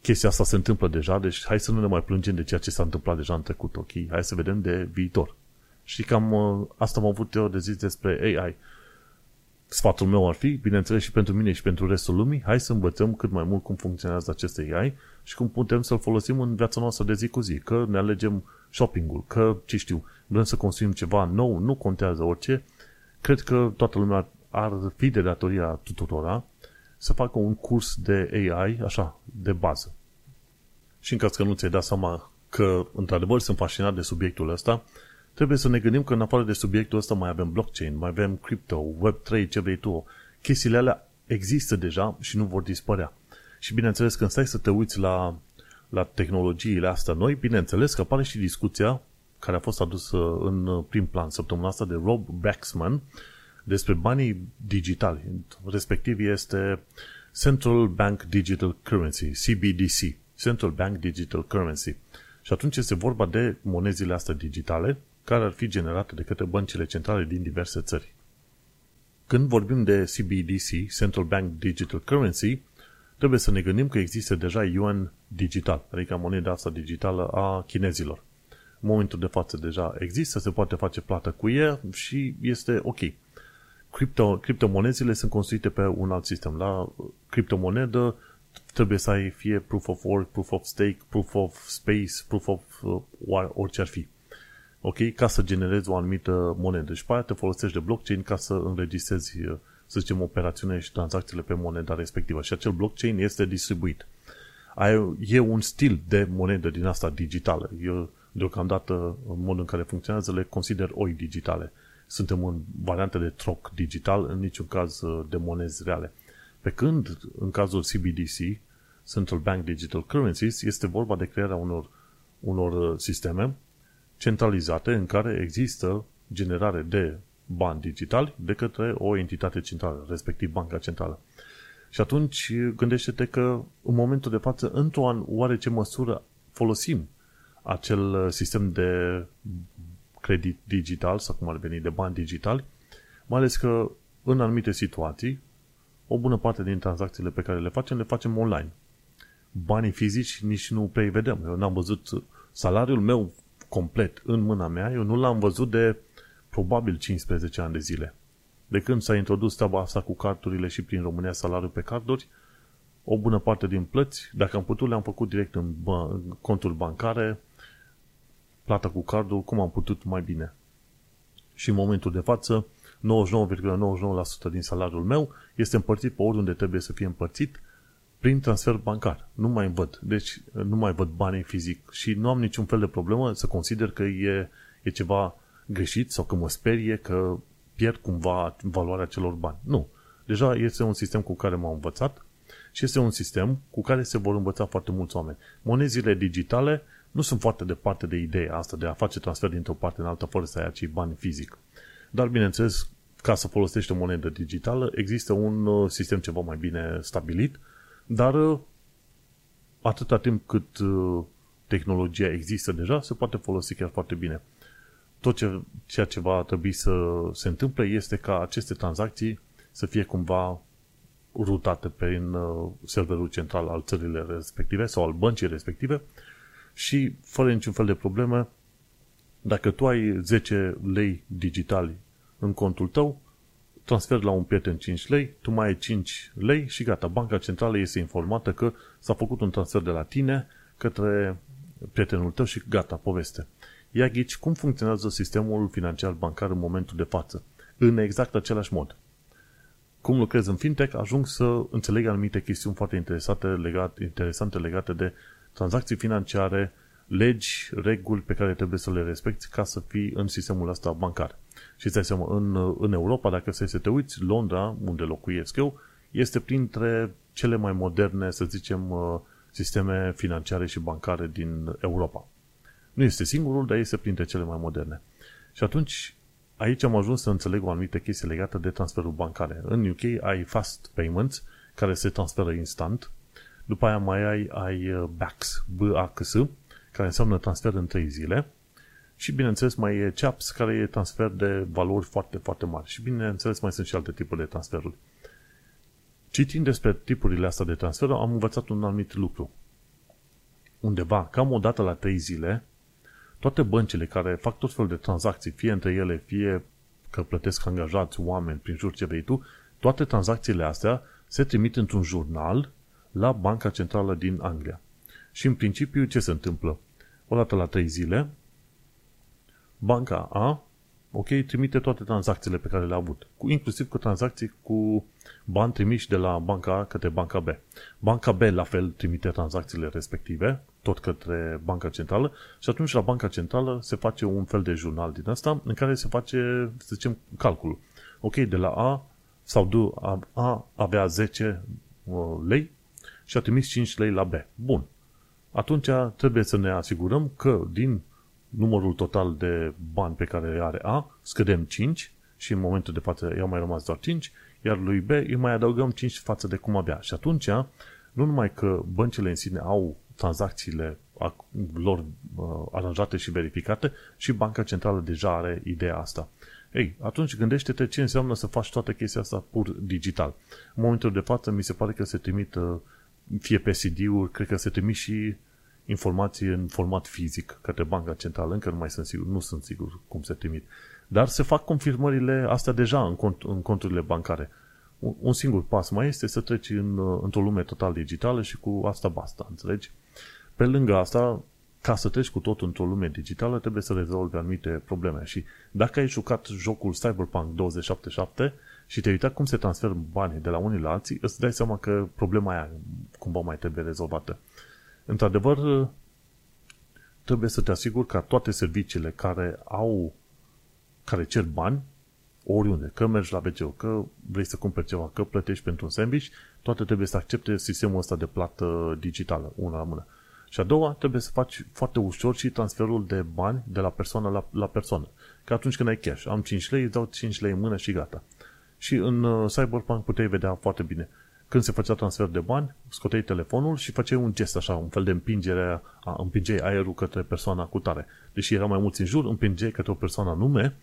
Chestia asta se întâmplă deja, deci hai să nu ne mai plângem de ceea ce s-a întâmplat deja în trecut, ok? Hai să vedem de viitor. Și cam uh, asta am avut eu de zis despre AI. Sfatul meu ar fi, bineînțeles și pentru mine și pentru restul lumii, hai să învățăm cât mai mult cum funcționează acest AI și cum putem să-l folosim în viața noastră de zi cu zi. Că ne alegem shopping-ul, că, ce știu, vrem să consumim ceva nou, nu contează orice. Cred că toată lumea ar fi de datoria tuturora să facă un curs de AI, așa, de bază. Și în caz că nu ți-ai dat seama că, într-adevăr, sunt fascinat de subiectul ăsta, trebuie să ne gândim că în afară de subiectul ăsta mai avem blockchain, mai avem crypto, Web3, ce vrei tu. Chestiile alea există deja și nu vor dispărea. Și bineînțeles, când stai să te uiți la, la tehnologiile astea noi, bineînțeles că apare și discuția care a fost adusă în prim plan săptămâna asta de Rob Baxman despre banii digitali. Respectiv este Central Bank Digital Currency, CBDC, Central Bank Digital Currency. Și atunci este vorba de monezile astea digitale care ar fi generate de către băncile centrale din diverse țări. Când vorbim de CBDC, Central Bank Digital Currency, trebuie să ne gândim că există deja yuan digital, adică moneda asta digitală a chinezilor. În momentul de față deja există, se poate face plată cu ea și este ok. Cripto, criptomonezile sunt construite pe un alt sistem. La criptomonedă trebuie să ai fie proof of work, proof of stake, proof of space, proof of uh, orice ar fi ok, ca să generezi o anumită monedă. Și pe aia te folosești de blockchain ca să înregistrezi, să zicem, operațiunile și tranzacțiile pe moneda respectivă. Și acel blockchain este distribuit. Ai, e un stil de monedă din asta digitală. Eu, deocamdată, în modul în care funcționează, le consider oi digitale. Suntem în variante de troc digital, în niciun caz uh, de monezi reale. Pe când, în cazul CBDC, Central Bank Digital Currencies, este vorba de crearea unor, unor uh, sisteme centralizate în care există generare de bani digitali de către o entitate centrală, respectiv Banca Centrală. Și atunci gândește-te că în momentul de față, într-o oarece măsură, folosim acel sistem de credit digital sau cum ar veni, de bani digitali, mai ales că în anumite situații, o bună parte din tranzacțiile pe care le facem, le facem online. Banii fizici nici nu prea vedem. Eu n-am văzut salariul meu complet în mâna mea, eu nu l-am văzut de probabil 15 ani de zile. De când s-a introdus treaba asta cu carturile și prin România salariul pe carduri, o bună parte din plăți, dacă am putut, le-am făcut direct în, bă, în conturi bancare, plata cu cardul, cum am putut mai bine. Și în momentul de față, 99,99% din salariul meu este împărțit pe oriunde trebuie să fie împărțit prin transfer bancar. Nu mai văd. Deci nu mai văd banii fizic și nu am niciun fel de problemă să consider că e, e ceva greșit sau că mă sperie că pierd cumva valoarea celor bani. Nu. Deja este un sistem cu care m-am învățat și este un sistem cu care se vor învăța foarte mulți oameni. Monezile digitale nu sunt foarte departe de ideea asta de a face transfer dintr-o parte în alta fără să ai acei bani fizic. Dar, bineînțeles, ca să folosești o monedă digitală, există un uh, sistem ceva mai bine stabilit, dar uh, atâta timp cât uh, tehnologia există deja, se poate folosi chiar foarte bine. Tot ce, ceea ce va trebui să se întâmple este ca aceste tranzacții să fie cumva rutate prin serverul central al țării respective sau al băncii respective și fără niciun fel de probleme, dacă tu ai 10 lei digitali în contul tău, transfer la un prieten 5 lei, tu mai ai 5 lei și gata, banca centrală este informată că s-a făcut un transfer de la tine către prietenul tău și gata, poveste. Ia ghici cum funcționează sistemul financiar bancar în momentul de față. În exact același mod. Cum lucrez în fintech, ajung să înțeleg anumite chestiuni foarte interesante legate, interesante legate de tranzacții financiare, legi, reguli pe care trebuie să le respecti ca să fii în sistemul ăsta bancar. Și îți dai seama, în, în Europa, dacă să te uiți, Londra, unde locuiesc eu, este printre cele mai moderne, să zicem, uh, sisteme financiare și bancare din Europa. Nu este singurul, dar este printre cele mai moderne. Și atunci, aici am ajuns să înțeleg o anumită chestie legată de transferul bancare. În UK ai fast payments, care se transferă instant, după aia mai ai, ai uh, BACS, B-A-C-S, care înseamnă transfer în 3 zile, și bineînțeles mai e CHAPS, care e transfer de valori foarte, foarte mari. Și bineînțeles mai sunt și alte tipuri de transferuri. Citind despre tipurile astea de transfer, am învățat un anumit lucru. Undeva, cam o dată la 3 zile, toate băncile care fac tot felul de tranzacții, fie între ele, fie că plătesc angajați, oameni, prin jur ce vrei tu, toate tranzacțiile astea se trimit într-un jurnal la Banca Centrală din Anglia. Și în principiu ce se întâmplă? Odată la 3 zile, banca A, ok, trimite toate tranzacțiile pe care le-a avut, cu, inclusiv cu tranzacții cu bani trimiși de la banca A către banca B. Banca B la fel trimite tranzacțiile respective, tot către banca centrală și atunci la banca centrală se face un fel de jurnal din asta în care se face, să zicem, calculul. Ok, de la A sau D, A, A avea 10 uh, lei și a trimis 5 lei la B. Bun. Atunci trebuie să ne asigurăm că din numărul total de bani pe care are A, scădem 5 și în momentul de față i-au mai rămas doar 5, iar lui B îi mai adăugăm 5 față de cum avea. Și atunci, nu numai că băncile în sine au tranzacțiile lor uh, aranjate și verificate, și Banca Centrală deja are ideea asta. Ei, atunci gândește-te ce înseamnă să faci toată chestia asta pur digital. În momentul de față mi se pare că se trimit uh, fie pe CD-uri, cred că se trimit și informații în format fizic către banca centrală. Încă nu mai sunt sigur, nu sunt sigur cum se trimit. Dar se fac confirmările astea deja în, cont, în conturile bancare. Un, un singur pas mai este să treci în, într-o lume total digitală și cu asta basta, înțelegi? Pe lângă asta, ca să treci cu tot într-o lume digitală, trebuie să rezolvi anumite probleme. Și dacă ai jucat jocul Cyberpunk 2077 și te-ai uitat cum se transferă banii de la unii la alții, îți dai seama că problema aia cumva mai trebuie rezolvată. Într-adevăr, trebuie să te asiguri ca toate serviciile care au, care cer bani, oriunde, că mergi la wc că vrei să cumperi ceva, că plătești pentru un sandwich, toate trebuie să accepte sistemul ăsta de plată digitală, una la mână. Și a doua, trebuie să faci foarte ușor și transferul de bani de la persoană la, la persoană. Că atunci când ai cash, am 5 lei, îți dau 5 lei în mână și gata. Și în uh, Cyberpunk puteai vedea foarte bine. Când se făcea transfer de bani, scoteai telefonul și făceai un gest așa, un fel de împingere, a, împingeai aerul către persoana cu tare. Deși era mai mulți în jur, împingeai către o persoană anume,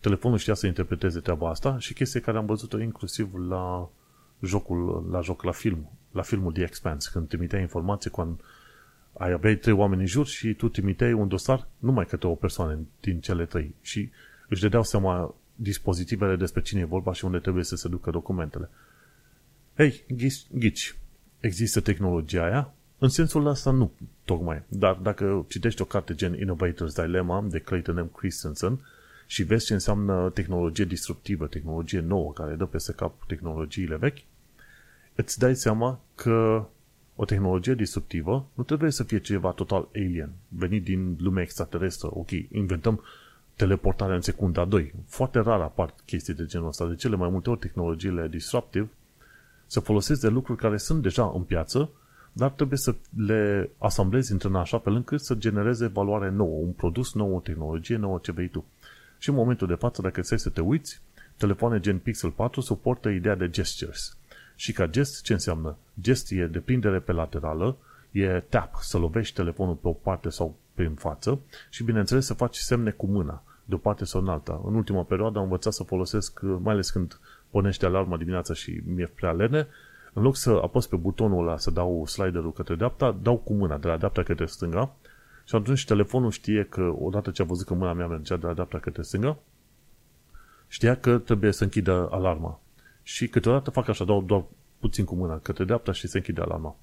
telefonul știa să interpreteze treaba asta și chestia care am văzut-o inclusiv la jocul, la joc, la film, la filmul The Expanse, când trimiteai informații cu ai aveai trei oameni în jur și tu trimiteai un dosar numai către o persoană din cele trei și își dădeau seama dispozitivele despre cine e vorba și unde trebuie să se ducă documentele. Hei, ghici, există tehnologia aia? În sensul ăsta nu, tocmai. Dar dacă citești o carte gen Innovator's Dilemma de Clayton M. Christensen și vezi ce înseamnă tehnologie disruptivă, tehnologie nouă care dă peste cap tehnologiile vechi, îți dai seama că o tehnologie disruptivă nu trebuie să fie ceva total alien, venit din lumea extraterestră. Ok, inventăm teleportarea în secunda 2. Foarte rar apar chestii de genul ăsta. De cele mai multe ori tehnologiile disruptive se folosesc de lucruri care sunt deja în piață, dar trebuie să le asamblezi într-un așa fel încât să genereze valoare nouă, un produs nou, o tehnologie nouă, ce vei tu. Și în momentul de față, dacă stai să te uiți, telefoane gen Pixel 4 suportă ideea de gestures. Și ca gest, ce înseamnă? Gest e deprindere pe laterală, e tap, să lovești telefonul pe o parte sau prin față și, bineînțeles, să faci semne cu mâna, de o parte sau în alta. În ultima perioadă am învățat să folosesc, mai ales când pornește alarma dimineața și mi-e prea lene, în loc să apăs pe butonul ăla să dau sliderul către dreapta, dau cu mâna de la dreapta către stânga și atunci telefonul știe că odată ce a văzut că mâna mea mergea de la dreapta către stânga, știa că trebuie să închidă alarma. Și câteodată fac așa, dau doar puțin cu mâna către dreapta și se închide alarma.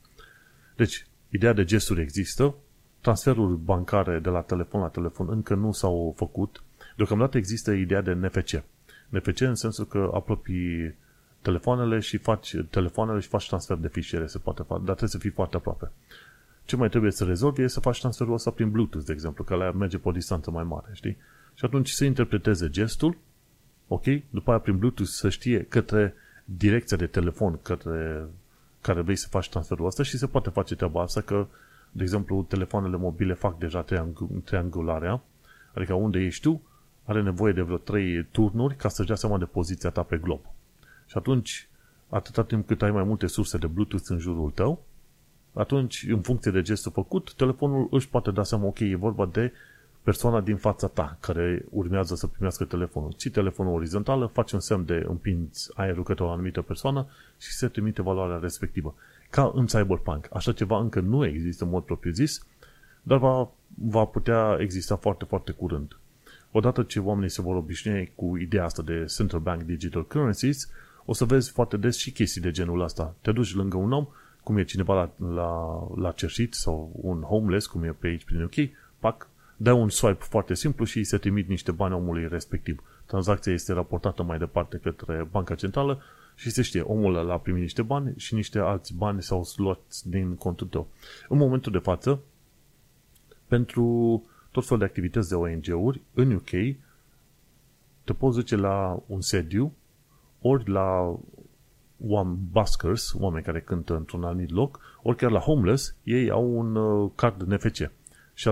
Deci, ideea de gesturi există, transferuri bancare de la telefon la telefon încă nu s-au făcut. Deocamdată există ideea de NFC. NFC în sensul că apropii telefoanele și faci telefoanele și faci transfer de fișiere, se poate face, dar trebuie să fii foarte aproape. Ce mai trebuie să rezolvi e să faci transferul ăsta prin Bluetooth, de exemplu, că la merge pe o distanță mai mare, știi? Și atunci să interpreteze gestul, ok? După aia prin Bluetooth să știe către direcția de telefon către care vrei să faci transferul ăsta și se poate face treaba asta că, de exemplu, telefoanele mobile fac deja triangularea, adică unde ești tu, are nevoie de vreo 3 turnuri ca să-și dea seama de poziția ta pe glob. Și atunci, atâta timp cât ai mai multe surse de Bluetooth în jurul tău, atunci, în funcție de gestul făcut, telefonul își poate da seama, ok, e vorba de persoana din fața ta care urmează să primească telefonul. Ții telefonul orizontală, faci un semn de împingi aerul către o anumită persoană și se trimite valoarea respectivă. Ca în Cyberpunk. Așa ceva încă nu există în mod propriu zis, dar va, va putea exista foarte, foarte curând. Odată ce oamenii se vor obișnui cu ideea asta de Central Bank Digital Currencies, o să vezi foarte des și chestii de genul ăsta. Te duci lângă un om, cum e cineva la, la, la cerșit sau un homeless, cum e pe aici prin UK, pac, dai un swipe foarte simplu și îi se trimit niște bani omului respectiv. Tranzacția este raportată mai departe către banca centrală și se știe, omul ăla a primit niște bani și niște alți bani s-au luat din contul tău. În momentul de față, pentru tot felul de activități de ONG-uri, în UK, te poți duce la un sediu, ori la oameni buskers, oameni care cântă într-un anumit loc, ori chiar la homeless, ei au un uh, card NFC și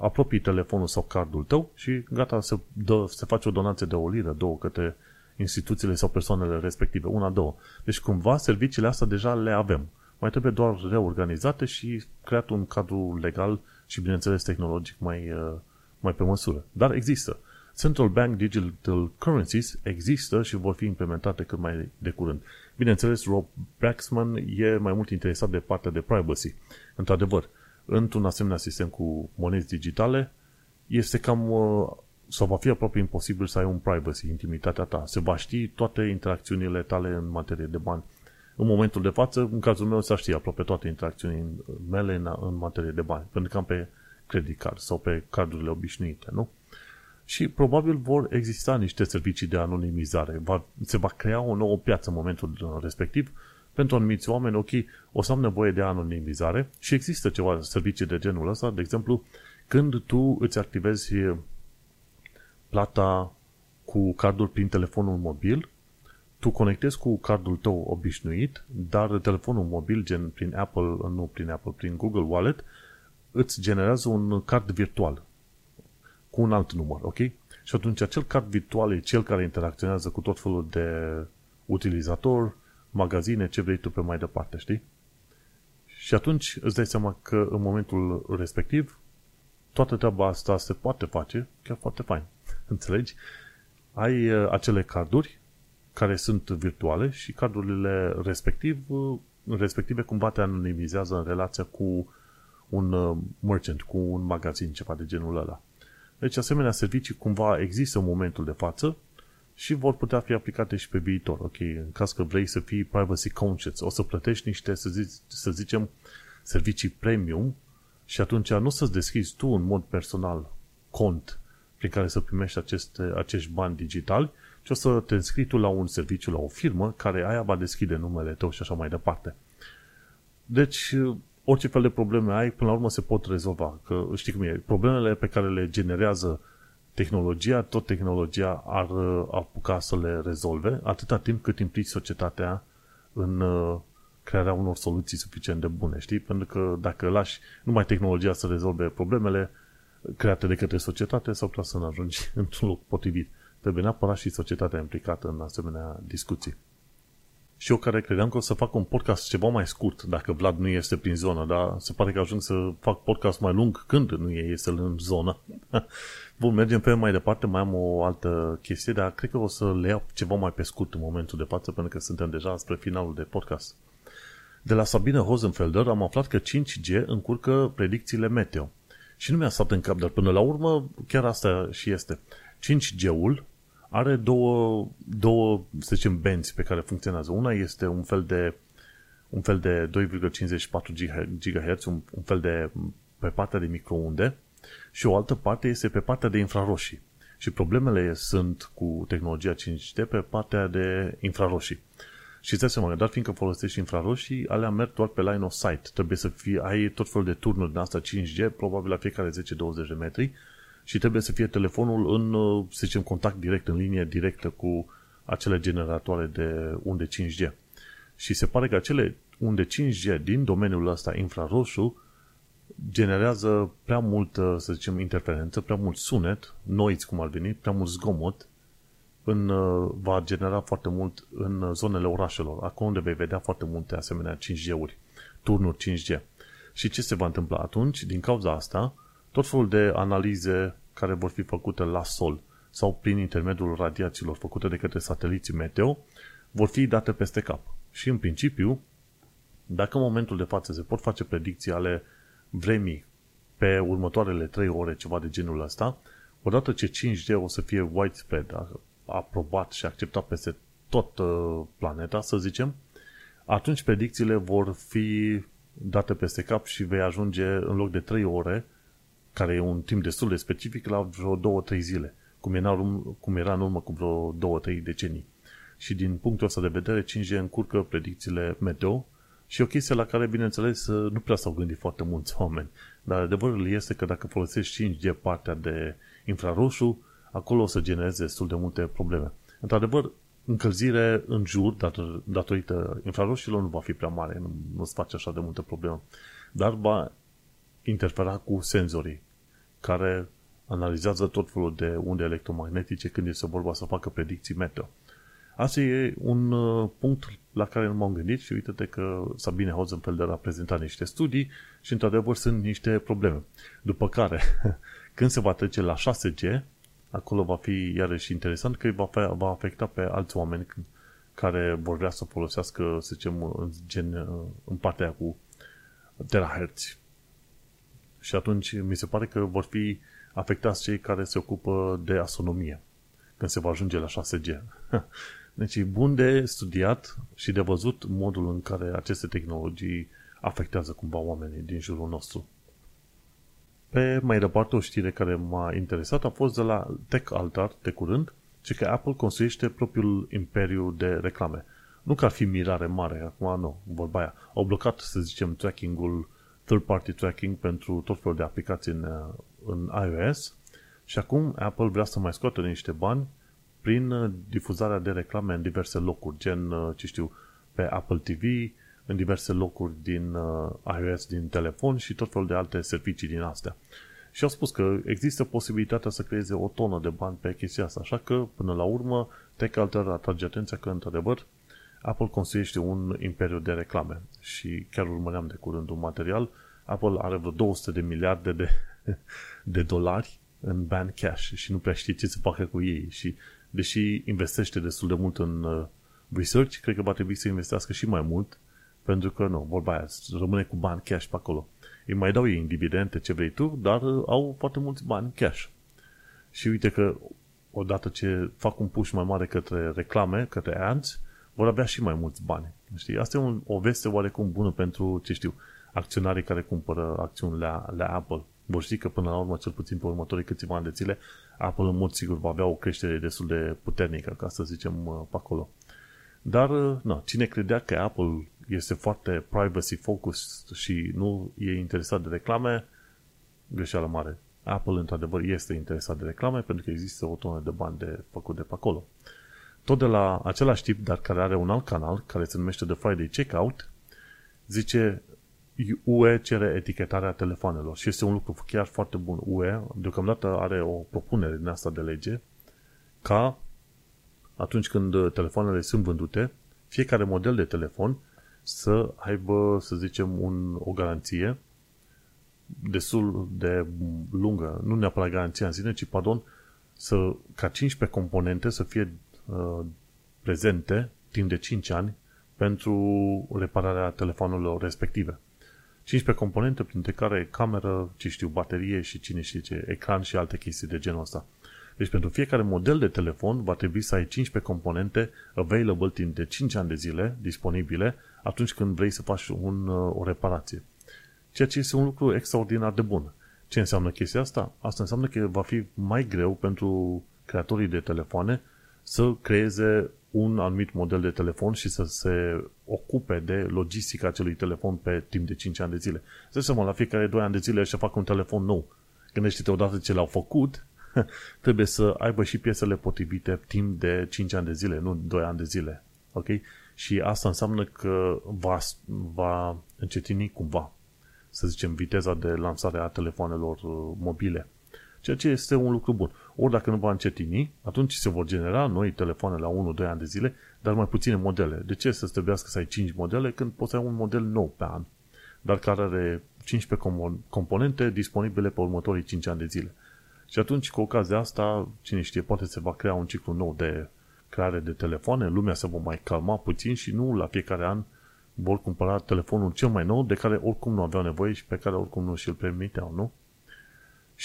apropii telefonul sau cardul tău și gata, se, dă, se face o donație de o liră, două către instituțiile sau persoanele respective, una, două. Deci cumva serviciile astea deja le avem. Mai trebuie doar reorganizate și creat un cadru legal și bineînțeles tehnologic mai, uh, mai pe măsură. Dar există. Central Bank Digital Currencies există și vor fi implementate cât mai de curând. Bineînțeles, Rob Braxman e mai mult interesat de partea de privacy. Într-adevăr, într-un asemenea sistem cu monezi digitale, este cam uh, sau va fi aproape imposibil să ai un privacy, intimitatea ta. Se va ști toate interacțiunile tale în materie de bani. În momentul de față, în cazul meu, să știe aproape toate interacțiunile mele în, în materie de bani, pentru că am pe credit card sau pe cardurile obișnuite, nu? Și probabil vor exista niște servicii de anonimizare. Va, se va crea o nouă piață în momentul respectiv pentru anumiți oameni, ok, o să am nevoie de anonimizare și există ceva servicii de genul ăsta, de exemplu, când tu îți activezi plata cu cardul prin telefonul mobil, tu conectezi cu cardul tău obișnuit, dar telefonul mobil, gen prin Apple, nu prin Apple, prin Google Wallet, îți generează un card virtual cu un alt număr, ok? Și atunci acel card virtual e cel care interacționează cu tot felul de utilizator, magazine, ce vrei tu pe mai departe, știi? Și atunci îți dai seama că în momentul respectiv toată treaba asta se poate face chiar foarte fain. Înțelegi? Ai uh, acele carduri care sunt virtuale și cardurile respectiv, uh, respective cumva te anonimizează în relația cu un uh, merchant, cu un magazin, ceva de genul ăla. Deci asemenea servicii cumva există în momentul de față și vor putea fi aplicate și pe viitor. Ok, în caz că vrei să fii privacy conscious, o să plătești niște, să, zic, să zicem, servicii premium și atunci nu să-ți deschizi tu în mod personal cont prin care să primești aceste, acești bani digitali, ci o să te înscrii tu la un serviciu, la o firmă, care aia va deschide numele tău și așa mai departe. Deci, orice fel de probleme ai, până la urmă se pot rezolva. Că știi cum e, problemele pe care le generează tehnologia, tot tehnologia ar apuca să le rezolve, atâta timp cât implici societatea în uh, crearea unor soluții suficient de bune, știi? Pentru că dacă lași numai tehnologia să rezolve problemele create de către societate, sau putea să nu ajungi într-un loc potrivit. Trebuie neapărat și societatea implicată în asemenea discuții. Și eu care credeam că o să fac un podcast ceva mai scurt, dacă Vlad nu este prin zonă, dar se pare că ajung să fac podcast mai lung când nu este în zonă. Bun, mergem pe mai departe, mai am o altă chestie, dar cred că o să le iau ceva mai pe scurt în momentul de față, pentru că suntem deja spre finalul de podcast. De la Sabine Hosenfelder am aflat că 5G încurcă predicțiile meteo. Și nu mi-a stat în cap, dar până la urmă chiar asta și este. 5G-ul are două, două, să zicem, benzi pe care funcționează. Una este un fel de un fel de 2,54 GHz, un, un fel de pe partea de microunde și o altă parte este pe partea de infraroșii. Și problemele sunt cu tehnologia 5G pe partea de infraroșii. Și îți dai seama, dar fiindcă folosești infraroșii, alea merg doar pe line of sight. Trebuie să fie, ai tot felul de turnuri din asta 5G, probabil la fiecare 10-20 de metri, și trebuie să fie telefonul în, să zicem, contact direct, în linie directă cu acele generatoare de unde 5G. Și se pare că acele unde 5G din domeniul ăsta infraroșu generează prea multă, să zicem, interferență, prea mult sunet, noiți cum ar veni, prea mult zgomot, în, va genera foarte mult în zonele orașelor, acolo unde vei vedea foarte multe asemenea 5G-uri, turnuri 5G. Și ce se va întâmpla atunci? Din cauza asta, tot felul de analize care vor fi făcute la sol sau prin intermediul radiațiilor făcute de către sateliții meteo vor fi date peste cap. Și în principiu, dacă în momentul de față se pot face predicții ale vremii pe următoarele 3 ore, ceva de genul ăsta, odată ce 5G o să fie widespread, aprobat și acceptat peste tot uh, planeta, să zicem, atunci predicțiile vor fi date peste cap și vei ajunge în loc de 3 ore care e un timp destul de specific, la vreo 2-3 zile, cum era, cum era în urmă cu vreo 2-3 decenii. Și din punctul ăsta de vedere, 5G încurcă predicțiile meteo și o chestie la care, bineînțeles, nu prea s-au gândit foarte mulți oameni. Dar adevărul este că dacă folosești 5G partea de infraroșu, acolo o să genereze destul de multe probleme. Într-adevăr, încălzire în jur, dator, datorită infraroșilor, nu va fi prea mare, nu, nu-ți face așa de multe probleme. Dar va interfera cu senzorii care analizează tot felul de unde electromagnetice când este vorba să facă predicții meteo. Asta e un uh, punct la care nu m-am gândit și uite-te că Sabine Hozenfelder a prezentat niște studii și într-adevăr sunt niște probleme. După care, când se va trece la 6G, acolo va fi iarăși interesant că va, va afecta pe alți oameni care vor vrea să folosească, să zicem, în, gen, uh, în partea cu terahertz și atunci mi se pare că vor fi afectați cei care se ocupă de astronomie când se va ajunge la 6G. Deci e bun de studiat și de văzut modul în care aceste tehnologii afectează cumva oamenii din jurul nostru. Pe mai departe, o știre care m-a interesat a fost de la Tech Altar de curând, și că Apple construiește propriul imperiu de reclame. Nu că ar fi mirare mare, acum nu, vorba aia. Au blocat, să zicem, tracking-ul third-party tracking pentru tot felul de aplicații în, în iOS și acum Apple vrea să mai scoată niște bani prin difuzarea de reclame în diverse locuri, gen, ce știu, pe Apple TV, în diverse locuri din uh, iOS, din telefon și tot felul de alte servicii din astea. Și au spus că există posibilitatea să creeze o tonă de bani pe chestia asta, așa că, până la urmă, TechAlter atrage atenția că, într-adevăr, Apple construiește un imperiu de reclame și chiar urmăream de curând un material. Apple are vreo 200 de miliarde de, de dolari în ban cash și nu prea știe ce să facă cu ei și deși investește destul de mult în uh, research, cred că va trebui să investească și mai mult pentru că nu, vorba aia, rămâne cu bani cash pe acolo. Îi mai dau ei în dividende, ce vrei tu, dar uh, au foarte mulți bani cash. Și uite că odată ce fac un push mai mare către reclame, către ads, vor avea și mai mulți bani. Știi? Asta e un, o veste oarecum bună pentru, ce știu, acționarii care cumpără acțiuni la, la Apple. Vor ști că până la urmă, cel puțin pe următorii câțiva ani de zile, Apple în mod sigur va avea o creștere destul de puternică, ca să zicem uh, pe acolo. Dar, uh, na, cine credea că Apple este foarte privacy focused și nu e interesat de reclame, greșeală mare. Apple, într-adevăr, este interesat de reclame pentru că există o tonă de bani de făcut de pe acolo. Tot de la același tip, dar care are un alt canal, care se numește The Friday Checkout, zice UE cere etichetarea telefonelor și este un lucru chiar foarte bun. UE deocamdată are o propunere din asta de lege ca atunci când telefoanele sunt vândute, fiecare model de telefon să aibă, să zicem, un, o garanție destul de lungă, nu neapărat garanția în sine, ci, pardon, să, ca 15 componente să fie uh, prezente timp de 5 ani pentru repararea telefonelor respective. 15 componente, printre care cameră, ce știu, baterie și cine știe ce, ecran și alte chestii de genul ăsta. Deci pentru fiecare model de telefon va trebui să ai 15 componente available timp de 5 ani de zile disponibile atunci când vrei să faci un, o reparație. Ceea ce este un lucru extraordinar de bun. Ce înseamnă chestia asta? Asta înseamnă că va fi mai greu pentru creatorii de telefoane să creeze un anumit model de telefon și să se ocupe de logistica acelui telefon pe timp de 5 ani de zile. Să seama, la fiecare 2 ani de zile și fac un telefon nou. Gândește-te odată ce l-au făcut, trebuie să aibă și piesele potrivite timp de 5 ani de zile, nu 2 ani de zile. Ok? Și asta înseamnă că va, va încetini cumva, să zicem, viteza de lansare a telefoanelor uh, mobile. Ceea ce este un lucru bun. Ori dacă nu va încetini, atunci se vor genera noi telefoane la 1-2 ani de zile, dar mai puține modele. De ce să trebuiască să ai 5 modele când poți să ai un model nou pe an, dar care are 15 componente disponibile pe următorii 5 ani de zile. Și atunci, cu ocazia asta, cine știe, poate se va crea un ciclu nou de creare de telefoane, lumea se va mai calma puțin și nu la fiecare an vor cumpăra telefonul cel mai nou de care oricum nu aveau nevoie și pe care oricum nu și-l permiteau, nu?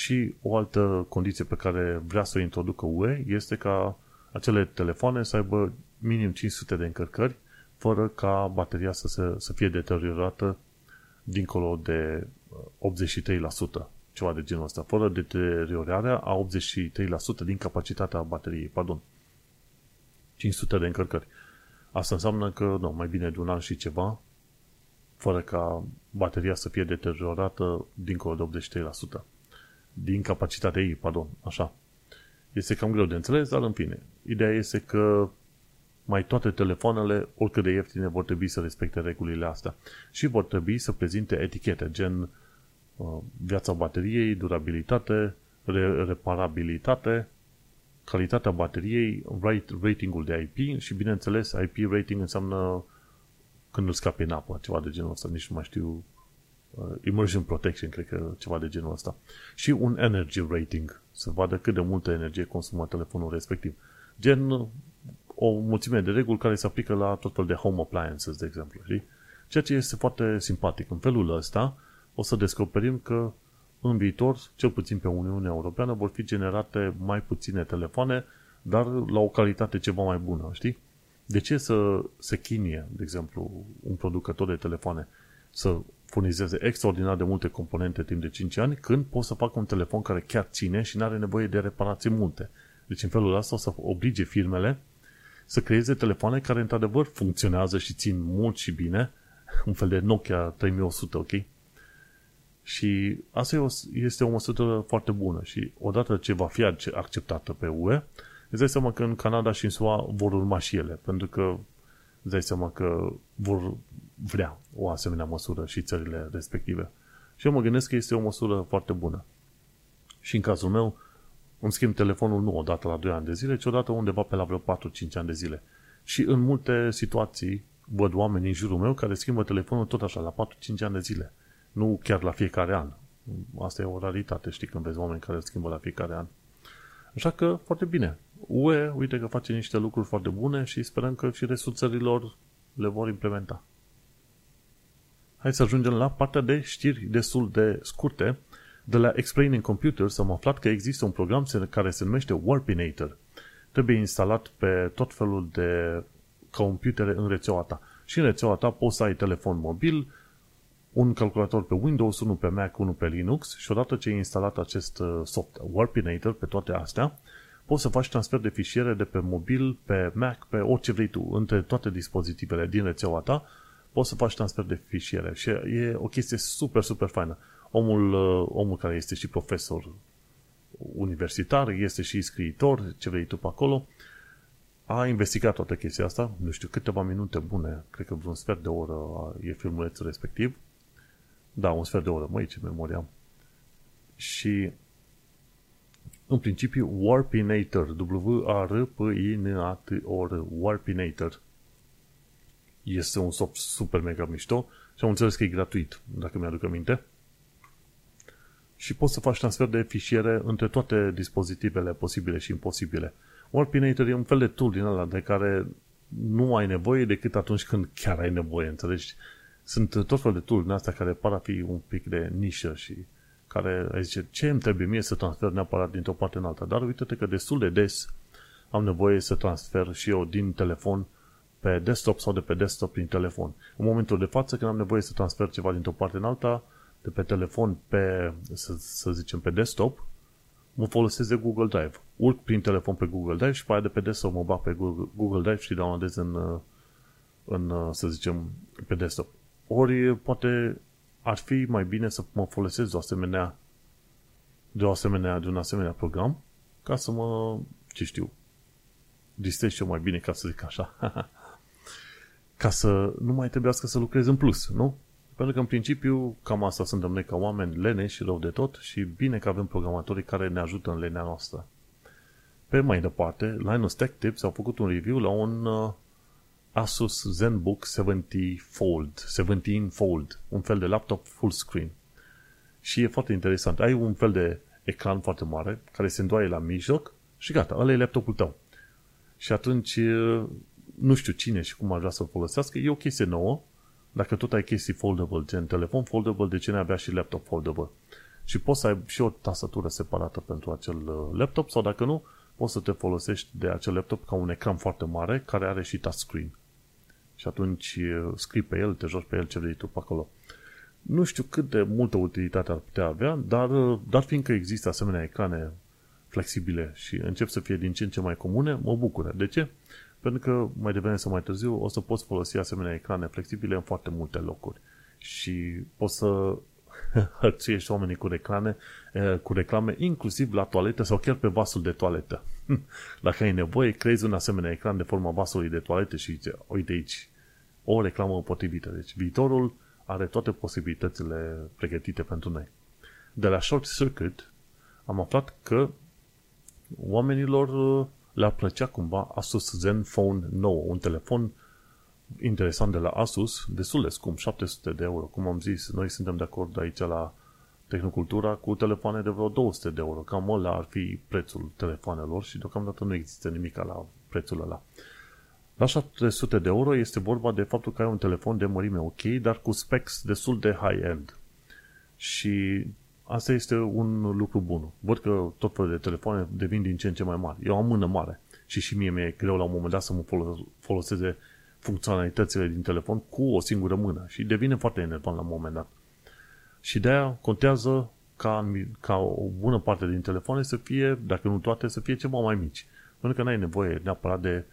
Și o altă condiție pe care vrea să o introducă UE este ca acele telefoane să aibă minim 500 de încărcări fără ca bateria să, se, să fie deteriorată dincolo de 83%, ceva de genul ăsta, fără deteriorarea a 83% din capacitatea bateriei, pardon. 500 de încărcări. Asta înseamnă că, nu, mai bine de un an și ceva, fără ca bateria să fie deteriorată dincolo de 83% din capacitatea ei, pardon, așa. Este cam greu de înțeles, dar în fine. Ideea este că mai toate telefoanele, oricât de ieftine, vor trebui să respecte regulile astea. Și vor trebui să prezinte etichete, gen uh, viața bateriei, durabilitate, re- reparabilitate, calitatea bateriei, ratingul de IP și, bineînțeles, IP rating înseamnă când îl scapi în apă, ceva de genul ăsta, nici nu mai știu uh, immersion protection, cred că ceva de genul ăsta. Și un energy rating, să vadă cât de multă energie consumă telefonul respectiv. Gen o mulțime de reguli care se aplică la tot fel de home appliances, de exemplu, știi? Ceea ce este foarte simpatic. În felul ăsta o să descoperim că în viitor, cel puțin pe Uniunea Europeană, vor fi generate mai puține telefoane, dar la o calitate ceva mai bună, știi? De ce să se chinie, de exemplu, un producător de telefoane să furnizeze extraordinar de multe componente timp de 5 ani, când poți să facă un telefon care chiar ține și nu are nevoie de reparații multe. Deci în felul ăsta o să oblige firmele să creeze telefoane care într-adevăr funcționează și țin mult și bine, un fel de Nokia 3100, ok? Și asta este o măsură foarte bună și odată ce va fi acceptată pe UE, îți dai seama că în Canada și în SUA vor urma și ele, pentru că îți dai seama că vor vrea o asemenea măsură și țările respective. Și eu mă gândesc că este o măsură foarte bună. Și în cazul meu, îmi schimb telefonul nu odată la 2 ani de zile, ci odată undeva pe la vreo 4-5 ani de zile. Și în multe situații văd oameni în jurul meu care schimbă telefonul tot așa, la 4-5 ani de zile. Nu chiar la fiecare an. Asta e o raritate, știi, când vezi oameni care schimbă la fiecare an. Așa că, foarte bine. UE, uite că face niște lucruri foarte bune și sperăm că și restul țărilor le vor implementa. Hai să ajungem la partea de știri destul de scurte. De la Explaining Computers am aflat că există un program care se numește Warpinator. Trebuie instalat pe tot felul de computere în rețeaua ta. Și în rețeaua ta poți să ai telefon mobil, un calculator pe Windows, unul pe Mac, unul pe Linux și odată ce ai instalat acest uh, software Warpinator pe toate astea, poți să faci transfer de fișiere de pe mobil, pe Mac, pe orice vrei tu, între toate dispozitivele din rețeaua ta, poți să faci transfer de fișiere și e o chestie super, super faină. Omul, uh, omul care este și profesor universitar, este și scriitor, ce vrei tu pe acolo, a investigat toată chestia asta, nu știu, câteva minute bune, cred că vreun sfert de oră e filmulețul respectiv. Da, un sfert de oră, măi, ce memoria Și în principiu Warpinator, W-A-R-P-I-N-A-T-O-R, Warpinator este un soft super mega mișto și am înțeles că e gratuit, dacă mi-aduc aminte. Și poți să faci transfer de fișiere între toate dispozitivele posibile și imposibile. Warpinator e un fel de tool din ăla de care nu ai nevoie decât atunci când chiar ai nevoie, înțelegi? Sunt tot fel de tool din astea care par a fi un pic de nișă și care ai zice, ce îmi trebuie mie să transfer neapărat dintr-o parte în alta? Dar uite-te că destul de des am nevoie să transfer și eu din telefon pe desktop sau de pe desktop prin telefon. În momentul de față, când am nevoie să transfer ceva dintr-o parte în alta, de pe telefon pe, să, să zicem, pe desktop, mă folosesc de Google Drive. Urc prin telefon pe Google Drive și pe aia de pe desktop mă bag pe Google Drive și downloadez în, în, să zicem, pe desktop. Ori poate ar fi mai bine să mă folosesc de o asemenea de o asemenea, de un asemenea program ca să mă, ce știu, distrez și eu mai bine, ca să zic așa. ca să nu mai trebuiască să lucrez în plus, nu? Pentru că, în principiu, cam asta suntem noi ca oameni lene și rău de tot și bine că avem programatorii care ne ajută în lenea noastră. Pe mai departe, Linus Tech Tips au făcut un review la un uh, Asus ZenBook 70 Fold, 17 Fold, un fel de laptop full screen. Și e foarte interesant. Ai un fel de ecran foarte mare care se îndoaie la mijloc și gata, ăla e laptopul tău. Și atunci uh, nu știu cine și cum ar vrea să-l folosească, e o chestie nouă, dacă tot ai chestii foldable, gen telefon foldable, de ce ne avea și laptop foldable? Și poți să ai și o tastatură separată pentru acel uh, laptop sau dacă nu, poți să te folosești de acel laptop ca un ecran foarte mare care are și touchscreen. Și atunci uh, scrii pe el, te joci pe el ce vrei tu pe acolo. Nu știu cât de multă utilitate ar putea avea, dar, uh, dar fiindcă există asemenea ecrane flexibile și încep să fie din ce în ce mai comune, mă bucură. De ce? Pentru că mai devreme sau mai târziu o să poți folosi asemenea ecrane flexibile în foarte multe locuri. Și poți să hărțuiești oamenii cu reclame, cu reclame, inclusiv la toaletă sau chiar pe vasul de toaletă. Dacă ai nevoie, creezi un asemenea ecran de forma vasului de toaletă și zice, uite aici, o reclamă potrivită. Deci viitorul are toate posibilitățile pregătite pentru noi. De la Short Circuit am aflat că oamenilor le-ar plăcea cumva Asus Zenfone 9, un telefon interesant de la Asus, destul de scump, 700 de euro. Cum am zis, noi suntem de acord aici la Tehnocultura cu telefoane de vreo 200 de euro. Cam ăla ar fi prețul telefoanelor și deocamdată nu există nimic la prețul ăla. La 700 de euro este vorba de faptul că ai un telefon de mărime ok, dar cu specs destul de high-end. Și Asta este un lucru bun. Văd că tot felul de telefoane devin din ce în ce mai mari. Eu am mână mare și și mie mi-e greu la un moment dat să mă foloseze funcționalitățile din telefon cu o singură mână și devine foarte enervant la un moment dat. Și de aia contează ca, ca o bună parte din telefoane să fie, dacă nu toate, să fie ceva mai mici. Pentru că n-ai nevoie neapărat de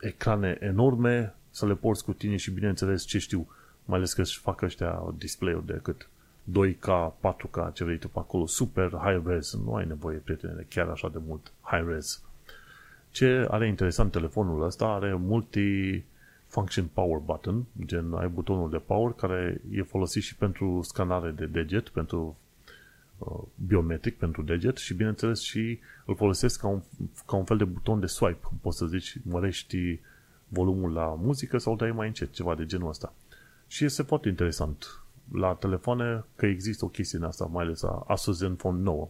ecrane enorme să le porți cu tine și bineînțeles ce știu, mai ales că își fac ăștia display-uri de cât 2K, 4K, ce vrei tu pe acolo, super high res, nu ai nevoie, prietene, chiar așa de mult high res. Ce are interesant telefonul ăsta? Are multi function power button, gen ai butonul de power care e folosit și pentru scanare de deget, pentru uh, biometric, pentru deget și bineînțeles și îl folosesc ca un, ca un fel de buton de swipe. Poți să zici, mărești volumul la muzică sau dai mai încet, ceva de genul ăsta. Și este foarte interesant la telefoane că există o chestie în asta, mai ales a Asus Zenfone 9.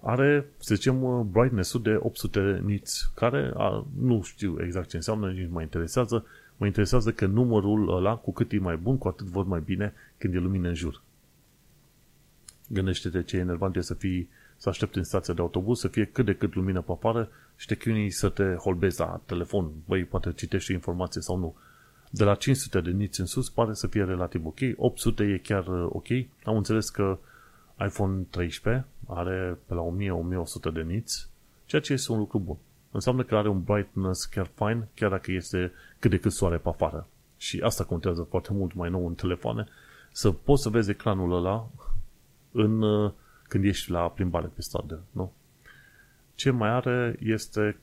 Are, să zicem, brightness-ul de 800 nits, care a, nu știu exact ce înseamnă, nici mă interesează. Mă interesează că numărul ăla, cu cât e mai bun, cu atât văd mai bine când e lumină în jur. Gândește-te ce enervant e să fii, să aștepți în stația de autobuz, să fie cât de cât lumină pe afară și te chinui să te holbezi la telefon. Băi, poate citești informație sau nu. De la 500 de niți în sus pare să fie relativ ok. 800 e chiar uh, ok. Am înțeles că iPhone 13 are pe la 1000-1100 de niți, ceea ce este un lucru bun. Înseamnă că are un brightness chiar fine, chiar dacă este cât de cât soare pe afară. Și asta contează foarte mult mai nou în telefoane, să poți să vezi ecranul ăla în, uh, când ești la plimbare pe stradă, nu? Ce mai are este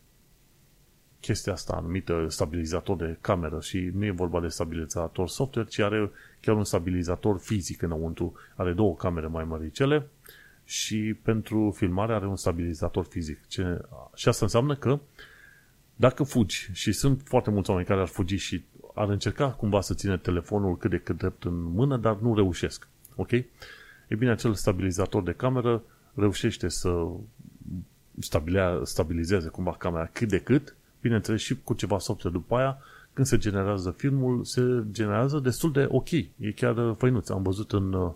chestia asta anumită stabilizator de cameră și nu e vorba de stabilizator software, ci are chiar un stabilizator fizic înăuntru. Are două camere mai măricele și pentru filmare are un stabilizator fizic. Ce, și asta înseamnă că dacă fugi, și sunt foarte mulți oameni care ar fugi și ar încerca cumva să ține telefonul cât de cât drept în mână, dar nu reușesc. Ok? E bine, acel stabilizator de cameră reușește să stabilizeze cumva camera cât de cât bineînțeles și cu ceva software după aia, când se generează filmul, se generează destul de ok. E chiar uh, făinuț. Am văzut în, uh,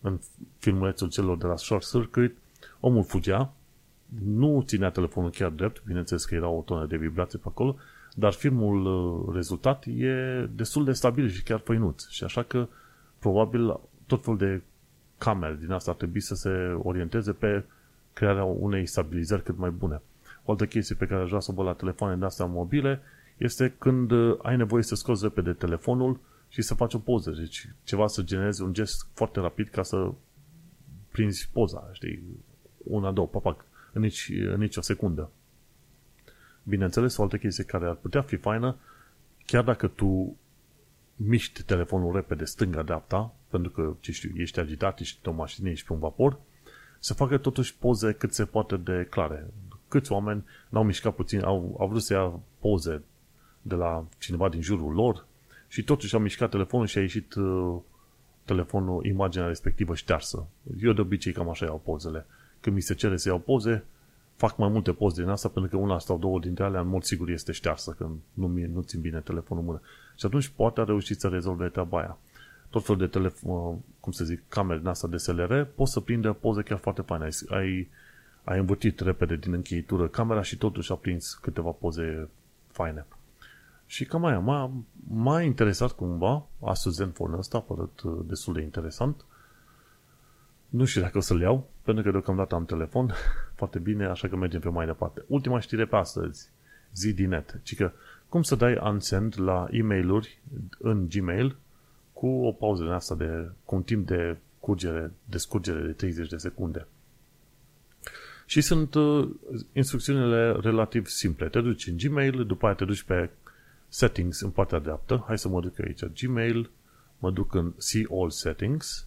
în filmulețul celor de la Short Circuit, omul fugea, nu ținea telefonul chiar drept, bineînțeles că era o tonă de vibrație pe acolo, dar filmul uh, rezultat e destul de stabil și chiar făinuț. Și așa că, probabil, tot felul de camere din asta ar trebui să se orienteze pe crearea unei stabilizări cât mai bune. O altă chestie pe care aș vrea să o văd la telefoane de astea mobile este când uh, ai nevoie să scoți repede telefonul și să faci o poză. Deci ceva să genereze un gest foarte rapid ca să prinzi poza, știi? Una, două, papac, în nici, în nici o secundă. Bineînțeles, o altă chestie care ar putea fi faină, chiar dacă tu miști telefonul repede stânga-dreapta, pentru că, ce știu, ești agitat, ești pe o mașină, ești pe un vapor, să facă totuși poze cât se poate de clare câți oameni n-au mișcat puțin, au, au vrut să ia poze de la cineva din jurul lor și totuși au mișcat telefonul și a ieșit uh, telefonul, imaginea respectivă ștearsă. Eu de obicei cam așa iau pozele. Când mi se cere să iau poze, fac mai multe poze din asta pentru că una sau două dintre alea în mod sigur este ștearsă când nu, nu țin bine telefonul în mână. Și atunci poate a reușit să rezolve treaba aia. Tot felul de telefon, cum să zic, camere din asta de SLR, poți să prindă poze chiar foarte faine. Ai, ai ai învârtit repede din încheitură camera și totuși a prins câteva poze faine. Și cam aia, m-a, m-a interesat cumva, Asus Zenfone ăsta a părut uh, destul de interesant. Nu știu dacă o să-l iau, pentru că deocamdată am telefon foarte bine, așa că mergem pe mai departe. Ultima știre pe astăzi, ZDNet, ci că cum să dai unsend la e mail în Gmail cu o pauză din asta de, cu un timp de curgere, de scurgere de 30 de secunde. Și sunt uh, instrucțiunile relativ simple. Te duci în Gmail, după aia te duci pe Settings în partea dreaptă. Hai să mă duc aici. Gmail, mă duc în See All Settings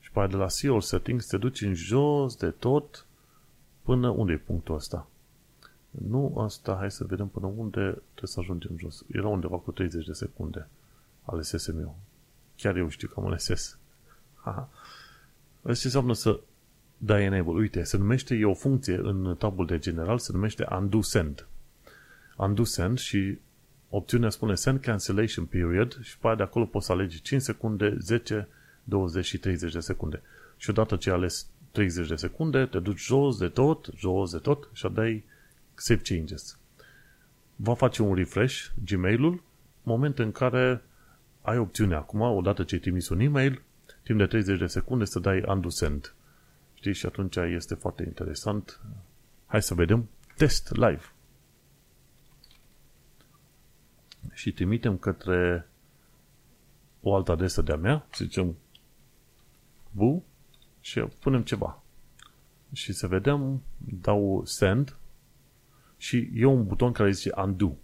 și pe de la See All Settings te duci în jos de tot până unde e punctul ăsta. Nu asta, hai să vedem până unde trebuie să ajungem jos. Era undeva cu 30 de secunde. Alesesem eu. Chiar eu știu că am ales. Asta înseamnă să dai enable. Uite, se numește, e o funcție în tabul de general, se numește undo send. Undo send și opțiunea spune send cancellation period și pe de acolo poți să alegi 5 secunde, 10, 20 și 30 de secunde. Și odată ce ai ales 30 de secunde, te duci jos de tot, jos de tot și dai save changes. Va face un refresh Gmail-ul, moment în care ai opțiunea acum, odată ce ai trimis un e-mail, timp de 30 de secunde să dai undo send. Știi? Și atunci este foarte interesant. Hai să vedem. Test live. Și trimitem către o altă adresă de-a mea, să zicem bu și punem ceva. Și să vedem, dau send și e un buton care zice undo.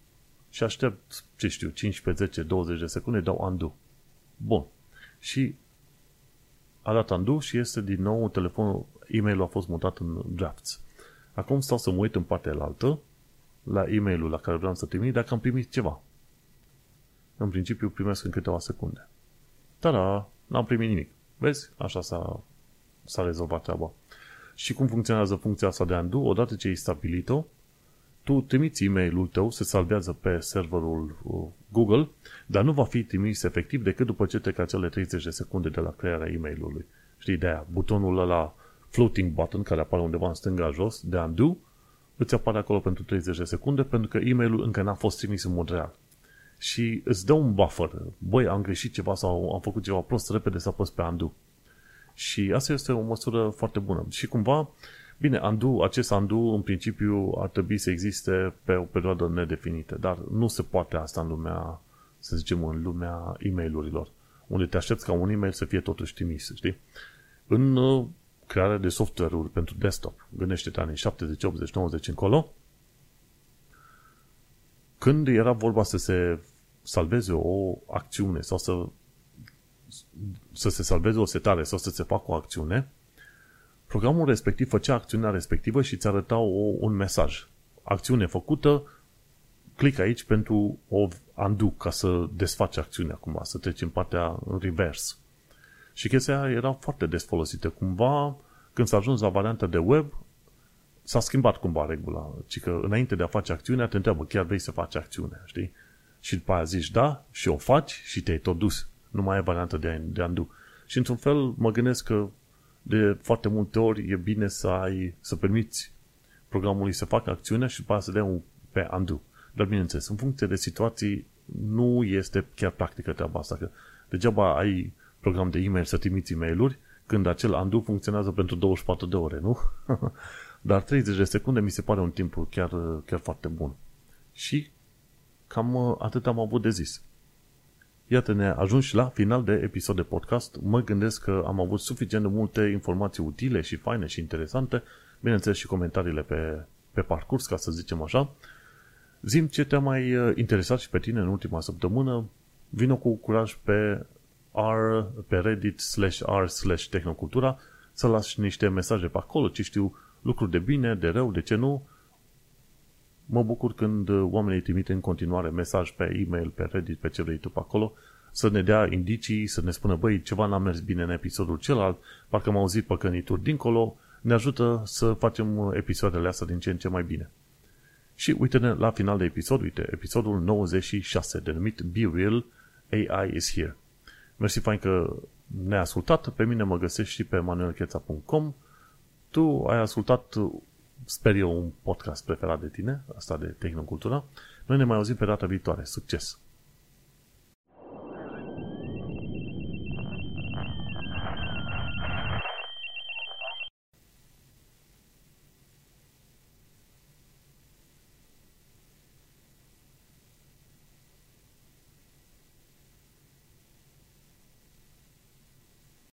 și aștept, ce știu, 15, 10, 20 de secunde, dau undo. Bun. Și a dat undo și este din nou telefonul, e-mailul a fost mutat în drafts. Acum stau să mă uit în partea altă la e-mailul la care vreau să trimit dacă am primit ceva. În principiu primesc în câteva secunde. Da, n-am primit nimic. Vezi? Așa s-a, s-a rezolvat treaba. Și cum funcționează funcția asta de undo? Odată ce ai stabilit-o, tu trimiți e-mailul tău, se salvează pe serverul uh, Google, dar nu va fi trimis efectiv decât după ce trec acele 30 de secunde de la crearea e-mailului. Știi, de aia, butonul ăla floating button care apare undeva în stânga jos, de undo, îți apare acolo pentru 30 de secunde pentru că e-mailul încă n-a fost trimis în mod real. Și îți dă un buffer. Băi, am greșit ceva sau am făcut ceva prost, repede să apăs pe undo. Și asta este o măsură foarte bună. Și cumva, bine, undo, acest undo în principiu ar trebui să existe pe o perioadă nedefinită, dar nu se poate asta în lumea, să zicem, în lumea e mail unde te aștepți ca un e-mail să fie totuși trimis, știi? În uh, crearea de software-uri pentru desktop, gândește-te anii 70, 80, 90 încolo, când era vorba să se salveze o acțiune sau să să se salveze o setare sau să se facă o acțiune, programul respectiv făcea acțiunea respectivă și îți arăta o, un mesaj. Acțiune făcută, clic aici pentru o undo, ca să desfaci acțiunea cumva, să treci în partea în reverse. Și chestia era foarte des folosită. Cumva, când s-a ajuns la varianta de web, s-a schimbat cumva regula. Ci că înainte de a face acțiunea, te întreabă, chiar vrei să faci acțiunea, știi? Și după aia zici da și o faci și te-ai tot dus. Nu mai ai variantă de, de undo. Și într-un fel mă gândesc că de foarte multe ori e bine să ai, să permiți programului să facă acțiunea și după să dea un pe undo. Dar bineînțeles, în funcție de situații, nu este chiar practică treaba asta, că degeaba ai program de e-mail să trimiți e-mail-uri când acel undo funcționează pentru 24 de ore, nu? Dar 30 de secunde mi se pare un timp chiar, chiar foarte bun. Și cam atât am avut de zis. Iată, ne ajungi la final de episod de podcast. Mă gândesc că am avut suficient de multe informații utile și faine și interesante, bineînțeles și comentariile pe, pe parcurs, ca să zicem așa. Zim ce te-a mai uh, interesat și pe tine în ultima săptămână, vină cu curaj pe r, pe reddit slash r slash tehnocultura să lași niște mesaje pe acolo, ce știu, lucruri de bine, de rău, de ce nu. Mă bucur când uh, oamenii trimit în continuare mesaj pe e-mail, pe Reddit, pe ce vrei tu pe acolo, să ne dea indicii, să ne spună, băi, ceva n-a mers bine în episodul celălalt, parcă am auzit păcănituri dincolo, ne ajută să facem uh, episoadele astea din ce în ce mai bine. Și uite-ne la final de episod, uite, episodul 96, denumit Be Real, AI is Here. Mersi fain că ne-ai ascultat, pe mine mă găsești și pe manuelcheța.com. Tu ai ascultat sper eu, un podcast preferat de tine, asta de tehnocultura. Noi ne mai auzim pe data viitoare. Succes!